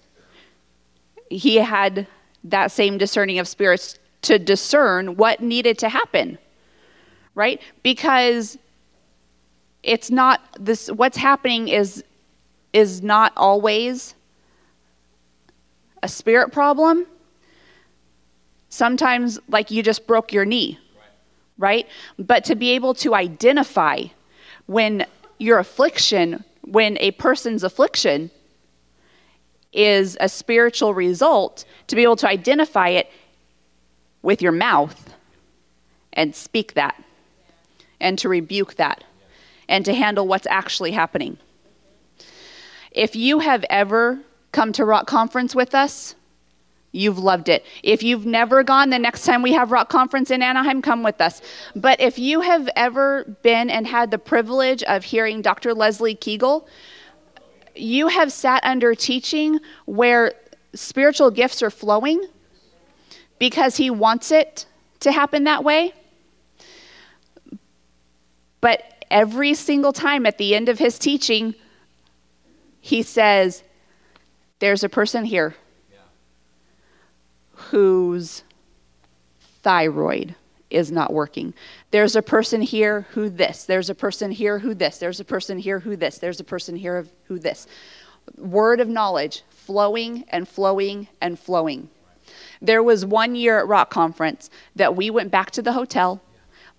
He had that same discerning of spirits to discern what needed to happen, right? Because it's not this, what's happening is, is not always a spirit problem. Sometimes, like you just broke your knee, right? But to be able to identify when your affliction, when a person's affliction is a spiritual result, to be able to identify it with your mouth and speak that and to rebuke that and to handle what's actually happening. If you have ever come to Rock Conference with us, you've loved it. If you've never gone, the next time we have Rock Conference in Anaheim, come with us. But if you have ever been and had the privilege of hearing Dr. Leslie Keegel, you have sat under teaching where spiritual gifts are flowing because he wants it to happen that way. But every single time at the end of his teaching, he says, There's a person here whose thyroid is not working. There's a person here who this. There's a person here who this. There's a person here who this. There's a person here who this. Word of knowledge flowing and flowing and flowing. There was one year at Rock Conference that we went back to the hotel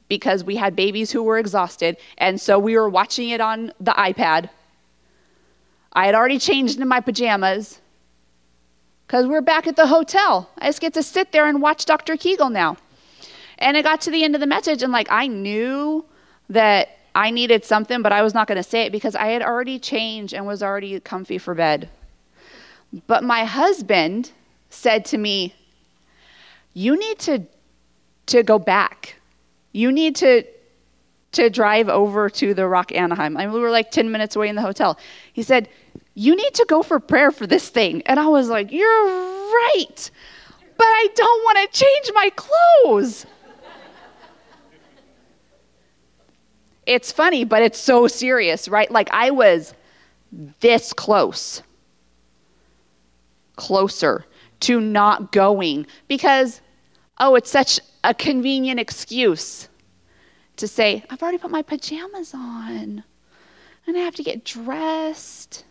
because we had babies who were exhausted, and so we were watching it on the iPad. I had already changed into my pajamas because we're back at the hotel. I just get to sit there and watch Dr. Keegel now. And it got to the end of the message, and like I knew that I needed something, but I was not going to say it because I had already changed and was already comfy for bed. But my husband said to me, You need to, to go back. You need to, to drive over to the Rock Anaheim. I mean, we were like 10 minutes away in the hotel. He said, You need to go for prayer for this thing. And I was like, You're right. But I don't want to change my clothes. it's funny, but it's so serious, right? Like I was this close, closer to not going because, oh, it's such a convenient excuse to say, I've already put my pajamas on and I have to get dressed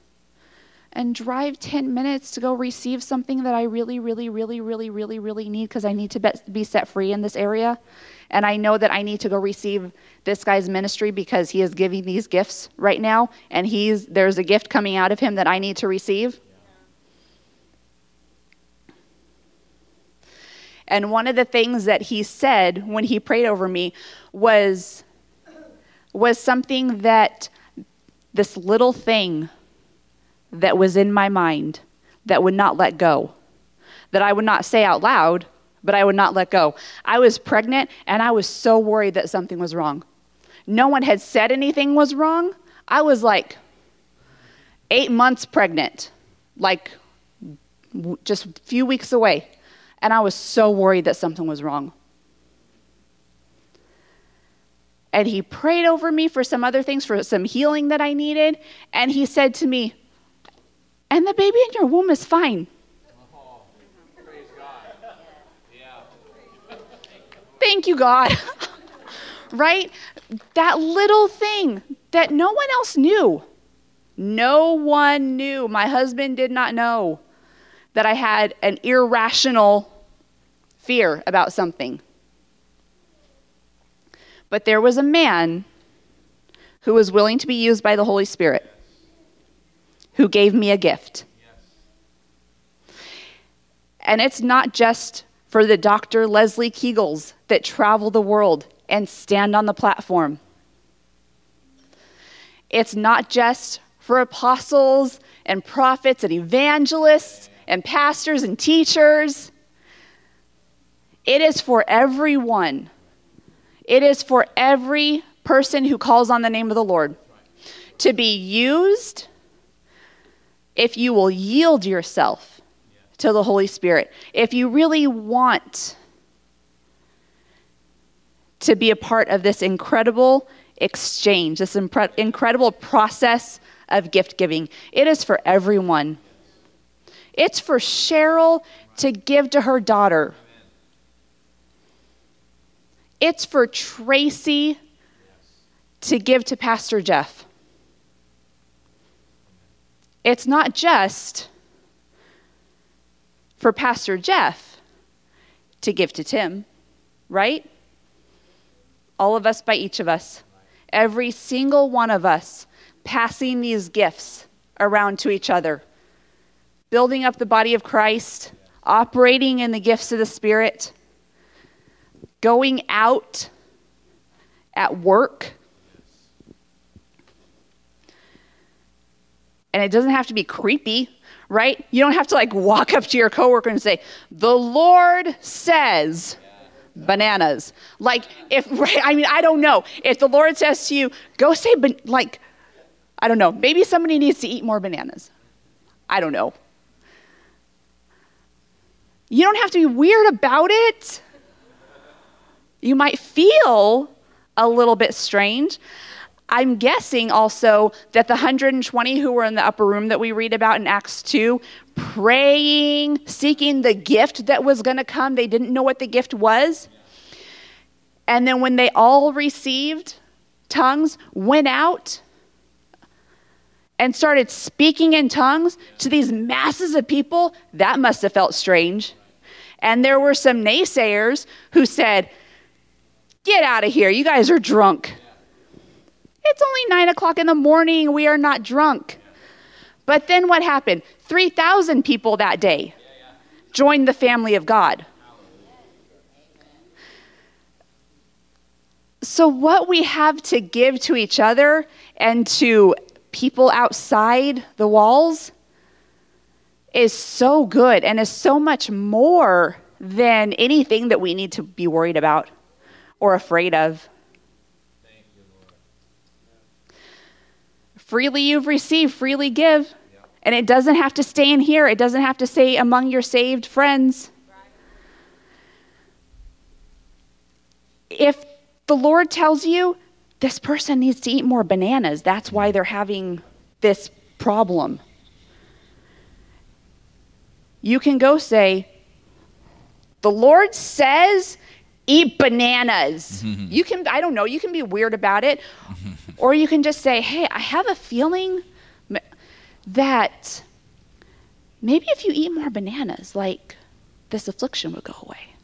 and drive 10 minutes to go receive something that I really, really, really, really, really, really need because I need to be set free in this area. And I know that I need to go receive this guy's ministry because he is giving these gifts right now. And he's, there's a gift coming out of him that I need to receive. And one of the things that he said when he prayed over me was, was something that this little thing that was in my mind that would not let go, that I would not say out loud, but I would not let go. I was pregnant and I was so worried that something was wrong. No one had said anything was wrong. I was like eight months pregnant, like just a few weeks away. And I was so worried that something was wrong. And he prayed over me for some other things, for some healing that I needed. And he said to me, And the baby in your womb is fine. Thank you, God. right? That little thing that no one else knew. No one knew. My husband did not know that I had an irrational fear about something. But there was a man who was willing to be used by the Holy Spirit who gave me a gift. And it's not just for the Dr. Leslie Keegels that travel the world and stand on the platform. It's not just for apostles and prophets and evangelists and pastors and teachers. It is for everyone. It is for every person who calls on the name of the Lord to be used if you will yield yourself to the Holy Spirit. If you really want to be a part of this incredible exchange, this impre- incredible process of gift giving. It is for everyone. It's for Cheryl to give to her daughter. It's for Tracy to give to Pastor Jeff. It's not just for Pastor Jeff to give to Tim, right? all of us by each of us, every single one of us passing these gifts around to each other, building up the body of Christ, operating in the gifts of the Spirit, going out at work. And it doesn't have to be creepy, right? You don't have to like walk up to your coworker and say, The Lord says bananas. Like, if, I mean, I don't know. If the Lord says to you, go say, like, I don't know, maybe somebody needs to eat more bananas. I don't know. You don't have to be weird about it. You might feel a little bit strange. I'm guessing also that the 120 who were in the upper room that we read about in Acts 2, praying, seeking the gift that was going to come, they didn't know what the gift was. And then when they all received tongues, went out and started speaking in tongues to these masses of people, that must have felt strange. And there were some naysayers who said, Get out of here. You guys are drunk. It's only nine o'clock in the morning. We are not drunk. But then what happened? 3,000 people that day joined the family of God. So, what we have to give to each other and to people outside the walls is so good and is so much more than anything that we need to be worried about or afraid of. Freely you've received, freely give. And it doesn't have to stay in here, it doesn't have to stay among your saved friends. If the Lord tells you this person needs to eat more bananas, that's why they're having this problem. You can go say, The Lord says, eat bananas. you can, I don't know, you can be weird about it. or you can just say, Hey, I have a feeling that maybe if you eat more bananas, like this affliction would go away.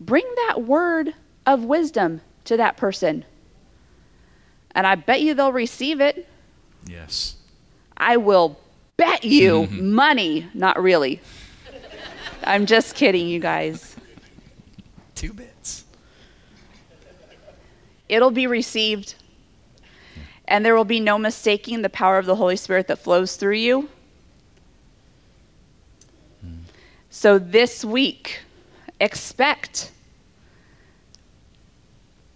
Bring that word of wisdom to that person. And I bet you they'll receive it. Yes. I will bet you mm-hmm. money, not really. I'm just kidding, you guys. Two bits. It'll be received, and there will be no mistaking the power of the Holy Spirit that flows through you. So this week, expect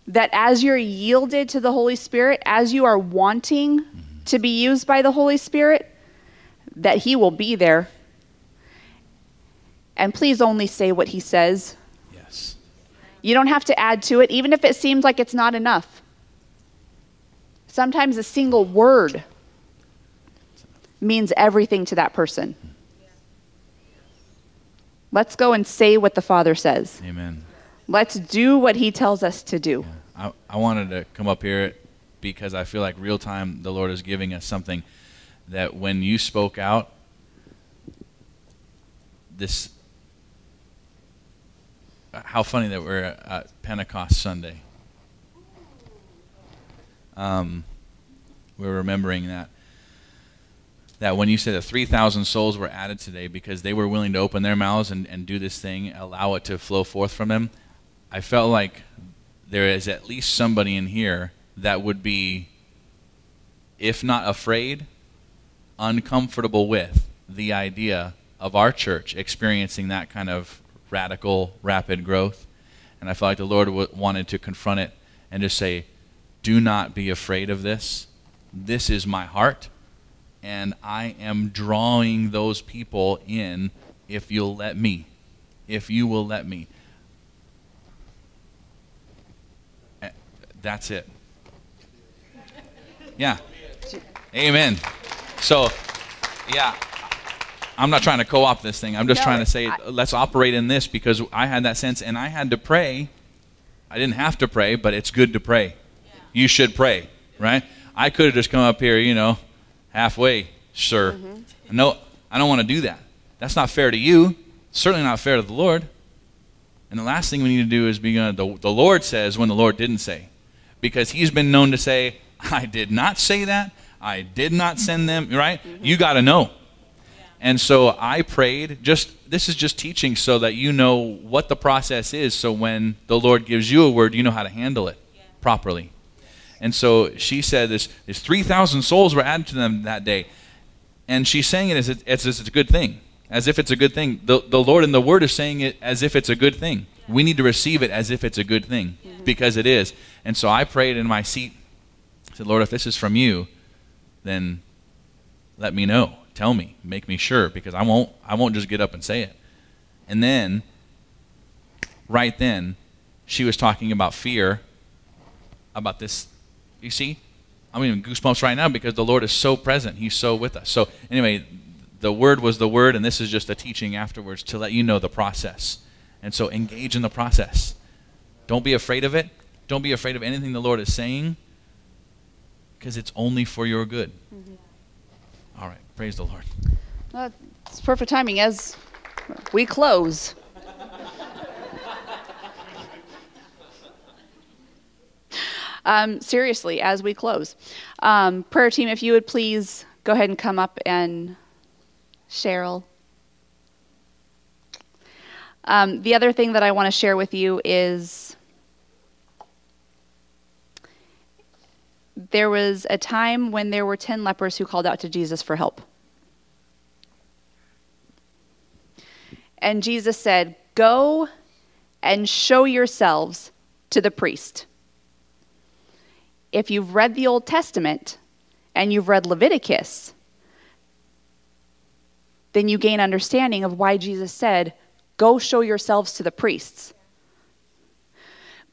that as you're yielded to the Holy Spirit, as you are wanting mm-hmm. to be used by the Holy Spirit, that He will be there. And please only say what He says. Yes. You don't have to add to it, even if it seems like it's not enough. Sometimes a single word means everything to that person. Let's go and say what the Father says. Amen. Let's do what He tells us to do. I, I wanted to come up here because I feel like real time the Lord is giving us something that when you spoke out, this how funny that we're at Pentecost Sunday. Um, we're remembering that that when you said that 3,000 souls were added today because they were willing to open their mouths and, and do this thing, allow it to flow forth from them, I felt like there is at least somebody in here that would be, if not afraid, uncomfortable with the idea of our church experiencing that kind of radical, rapid growth. And I felt like the Lord wanted to confront it and just say, do not be afraid of this. This is my heart, and I am drawing those people in if you'll let me. If you will let me. Eh, That's it. Yeah. Amen. So, yeah, I'm not trying to co-opt this thing. I'm just No, trying to say I- let's operate in this because I had that sense and I had to pray. I didn't have to pray, but it's good to pray. You should pray, right? I could have just come up here, you know, halfway, sir. Mm-hmm. No, I don't want to do that. That's not fair to you. Certainly not fair to the Lord. And the last thing we need to do is be going to, the, the Lord says when the Lord didn't say. Because he's been known to say, I did not say that. I did not send them, right? You got to know. And so I prayed, just this is just teaching so that you know what the process is so when the Lord gives you a word, you know how to handle it properly. And so she said this, this 3,000 souls were added to them that day. And she's saying it as, as it's a good thing, as if it's a good thing. The, the Lord and the Word is saying it as if it's a good thing. We need to receive it as if it's a good thing because it is. And so I prayed in my seat. I said, Lord, if this is from you, then let me know. Tell me. Make me sure because I won't I won't just get up and say it. And then right then she was talking about fear about this you see? I'm even goosebumps right now because the Lord is so present. He's so with us. So anyway, the word was the word and this is just a teaching afterwards to let you know the process. And so engage in the process. Don't be afraid of it. Don't be afraid of anything the Lord is saying because it's only for your good. All right. Praise the Lord. Uh, it's perfect timing as we close. um, seriously, as we close, um, prayer team, if you would please go ahead and come up and Cheryl. Um, the other thing that I want to share with you is there was a time when there were 10 lepers who called out to Jesus for help. And Jesus said, Go and show yourselves to the priest. If you've read the Old Testament and you've read Leviticus, then you gain understanding of why Jesus said, Go show yourselves to the priests.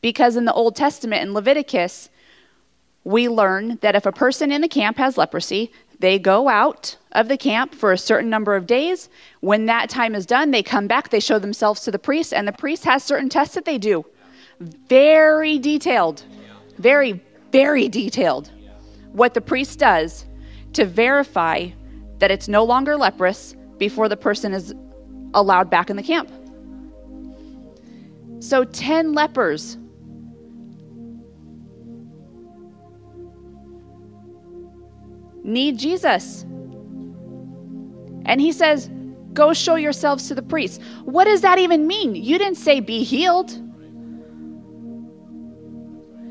Because in the Old Testament, in Leviticus, we learn that if a person in the camp has leprosy, they go out of the camp for a certain number of days. When that time is done, they come back, they show themselves to the priest, and the priest has certain tests that they do. Very detailed. Very, very detailed. What the priest does to verify that it's no longer leprous before the person is allowed back in the camp. So, 10 lepers need Jesus. And he says, Go show yourselves to the priest. What does that even mean? You didn't say be healed.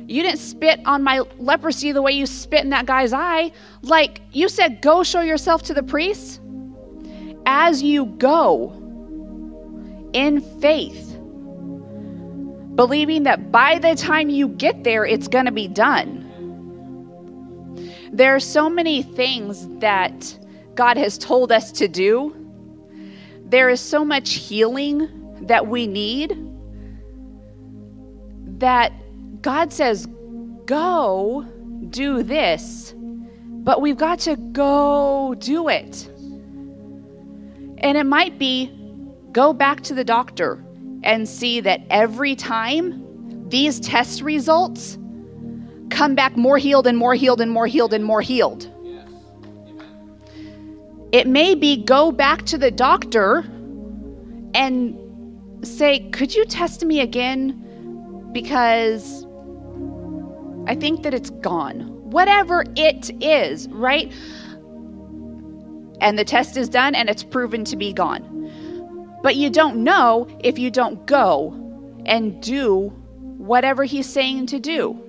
You didn't spit on my leprosy the way you spit in that guy's eye. Like, you said, Go show yourself to the priest. As you go in faith, believing that by the time you get there, it's going to be done. There are so many things that God has told us to do. There is so much healing that we need that God says, go do this, but we've got to go do it. And it might be go back to the doctor and see that every time these test results come back more healed and more healed and more healed and more healed. Yes. It may be go back to the doctor and say, Could you test me again? Because I think that it's gone. Whatever it is, right? And the test is done and it's proven to be gone. But you don't know if you don't go and do whatever he's saying to do.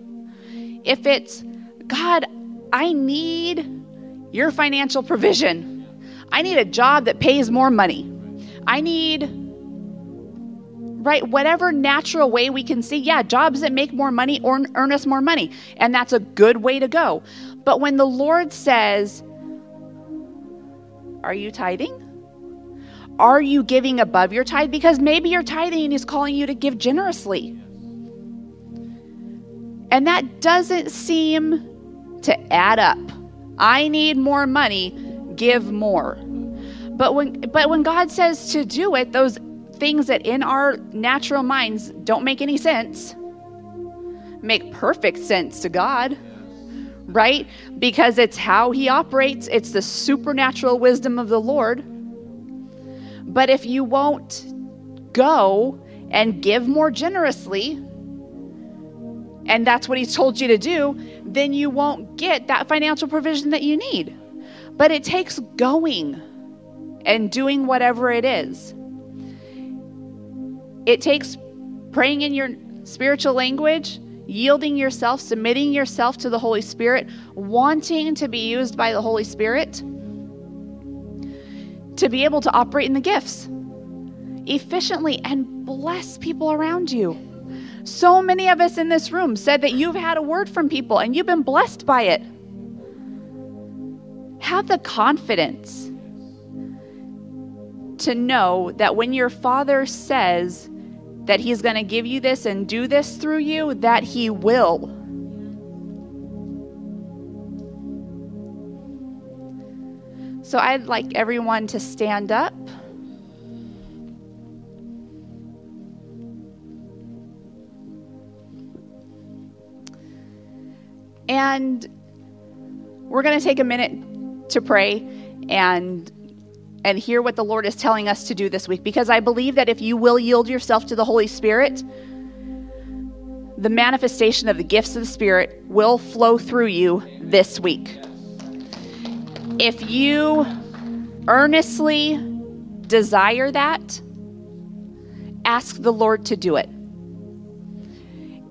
If it's, God, I need your financial provision. I need a job that pays more money. I need, right, whatever natural way we can see, yeah, jobs that make more money or earn us more money. And that's a good way to go. But when the Lord says, Are you tithing? Are you giving above your tithe? Because maybe you're tithing He's calling you to give generously. And that doesn't seem to add up. I need more money, give more. But when but when God says to do it, those things that in our natural minds don't make any sense make perfect sense to God. Right? Because it's how he operates. It's the supernatural wisdom of the Lord. But if you won't go and give more generously, and that's what he's told you to do, then you won't get that financial provision that you need. But it takes going and doing whatever it is. It takes praying in your spiritual language, yielding yourself, submitting yourself to the Holy Spirit, wanting to be used by the Holy Spirit to be able to operate in the gifts efficiently and bless people around you. So many of us in this room said that you've had a word from people and you've been blessed by it. Have the confidence to know that when your father says that he's going to give you this and do this through you, that he will. So I'd like everyone to stand up. And we're going to take a minute to pray and and hear what the Lord is telling us to do this week because I believe that if you will yield yourself to the Holy Spirit, the manifestation of the gifts of the Spirit will flow through you this week. If you earnestly desire that, ask the Lord to do it.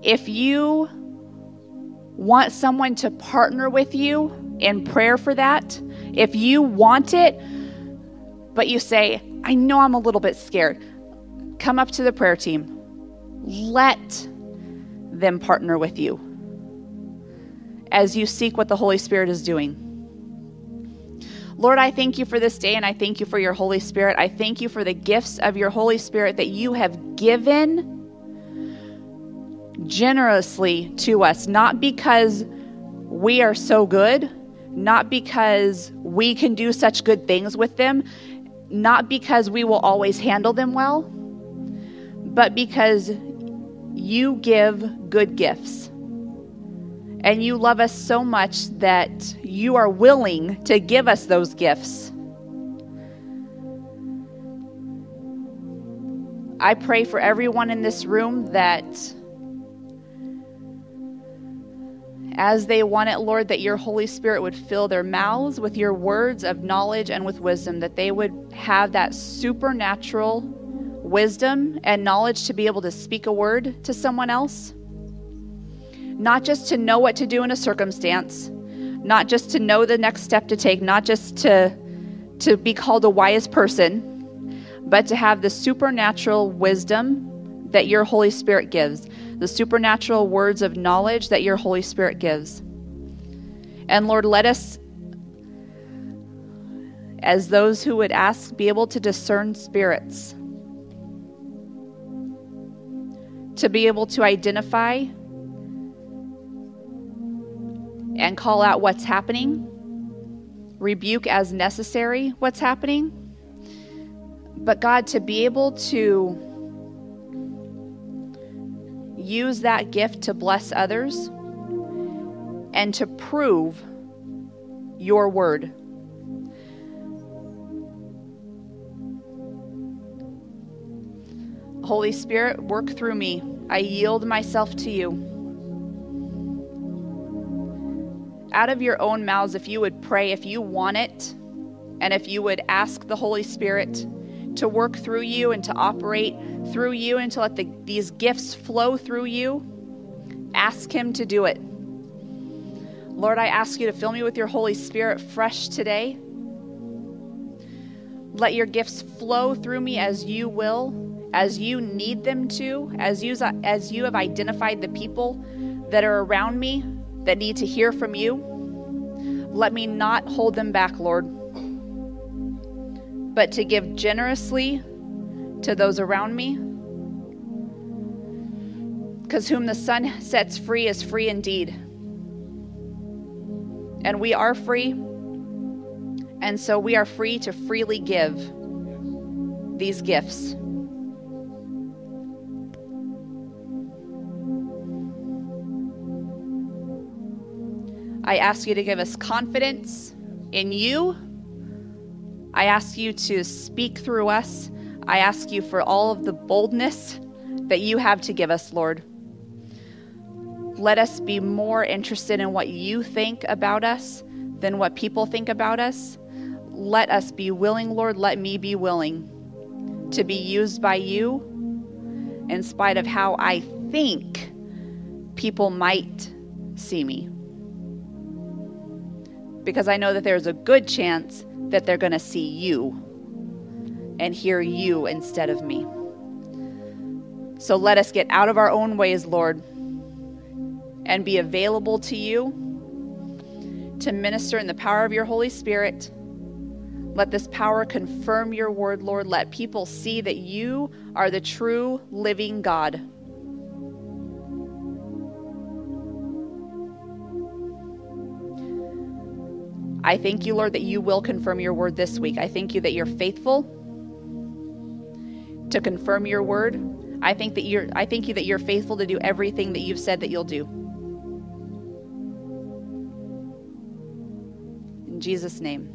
If you want someone to partner with you in prayer for that, if you want it, but you say, I know I'm a little bit scared, come up to the prayer team. Let them partner with you as you seek what the Holy Spirit is doing. Lord, I thank you for this day and I thank you for your Holy Spirit. I thank you for the gifts of your Holy Spirit that you have given generously to us, not because we are so good, not because we can do such good things with them, not because we will always handle them well, but because you give good gifts. And you love us so much that you are willing to give us those gifts. I pray for everyone in this room that as they want it, Lord, that your Holy Spirit would fill their mouths with your words of knowledge and with wisdom, that they would have that supernatural wisdom and knowledge to be able to speak a word to someone else. Not just to know what to do in a circumstance, not just to know the next step to take, not just to, to be called a wise person, but to have the supernatural wisdom that your Holy Spirit gives, the supernatural words of knowledge that your Holy Spirit gives. And Lord, let us, as those who would ask, be able to discern spirits, to be able to identify and call out what's happening, rebuke as necessary what's happening. But God, to be able to use that gift to bless others and to prove your word. Holy Spirit, work through me. I yield myself to you. Out of your own mouths, if you would pray, if you want it, and if you would ask the Holy Spirit to work through you and to operate through you and to let the, these gifts flow through you, ask Him to do it. Lord, I ask you to fill me with your Holy Spirit fresh today. Let your gifts flow through me as you will, as you need them to, as you, as you have identified the people that are around me that need to hear from you. Let me not hold them back, Lord, but to give generously to those around me. Because whom the Son sets free is free indeed. And we are free, and so we are free to freely give these gifts. I ask you to give us confidence in you. I ask you to speak through us. I ask you for all of the boldness that you have to give us, Lord. Let us be more interested in what you think about us than what people think about us. Let us be willing, Lord. Let me be willing to be used by you in spite of how I think people might see me. Because I know that there's a good chance that they're going to see you and hear you instead of me. So let us get out of our own ways, Lord, and be available to you to minister in the power of your Holy Spirit. Let this power confirm your word, Lord. Let people see that you are the true living God. I thank you, Lord, that you will confirm your word this week. I thank you that you're faithful to confirm your word. I think that you're I thank you that you're faithful to do everything that you've said that you'll do. In Jesus' name.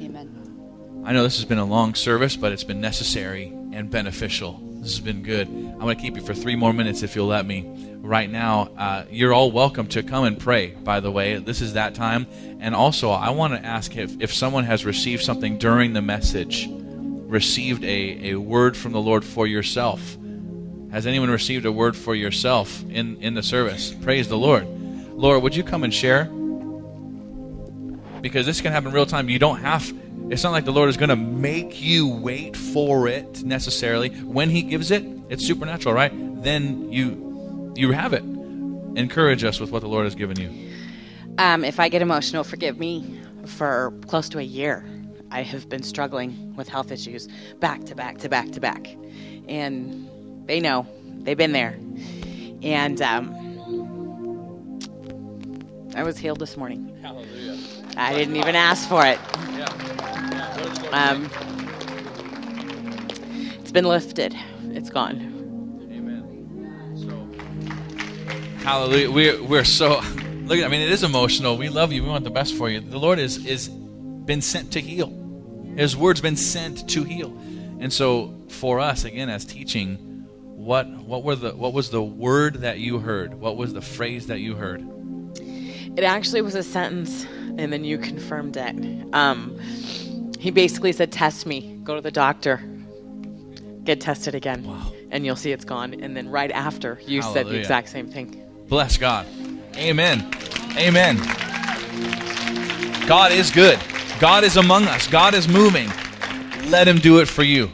Amen. I know this has been a long service, but it's been necessary and beneficial. This has been good. I'm going to keep you for three more minutes if you'll let me. Right now, uh, you're all welcome to come and pray, by the way. This is that time. And also, I want to ask if, if someone has received something during the message, received a, a word from the Lord for yourself. Has anyone received a word for yourself in, in the service? Praise the Lord. Laura, would you come and share? Because this can happen real time. You don't have it's not like the Lord is going to make you wait for it necessarily. When He gives it, it's supernatural, right? Then you you have it. Encourage us with what the Lord has given you. Um, if I get emotional, forgive me. For close to a year, I have been struggling with health issues back to back to back to back. And they know, they've been there. And um, I was healed this morning. Hallelujah. I didn't even ask for it. Um, it's been lifted, it's gone. Hallelujah. We're, we're so, look at, I mean, it is emotional. We love you. We want the best for you. The Lord is, is been sent to heal. His word's been sent to heal. And so for us, again, as teaching, what, what were the, what was the word that you heard? What was the phrase that you heard? It actually was a sentence, and then you confirmed it. Um, he basically said, Test me, go to the doctor, get tested again, Wow. and you'll see it's gone. And then right after, you said the exact same thing. Bless God. Amen. Amen. God is good. God is among us. God is moving. Let him do it for you.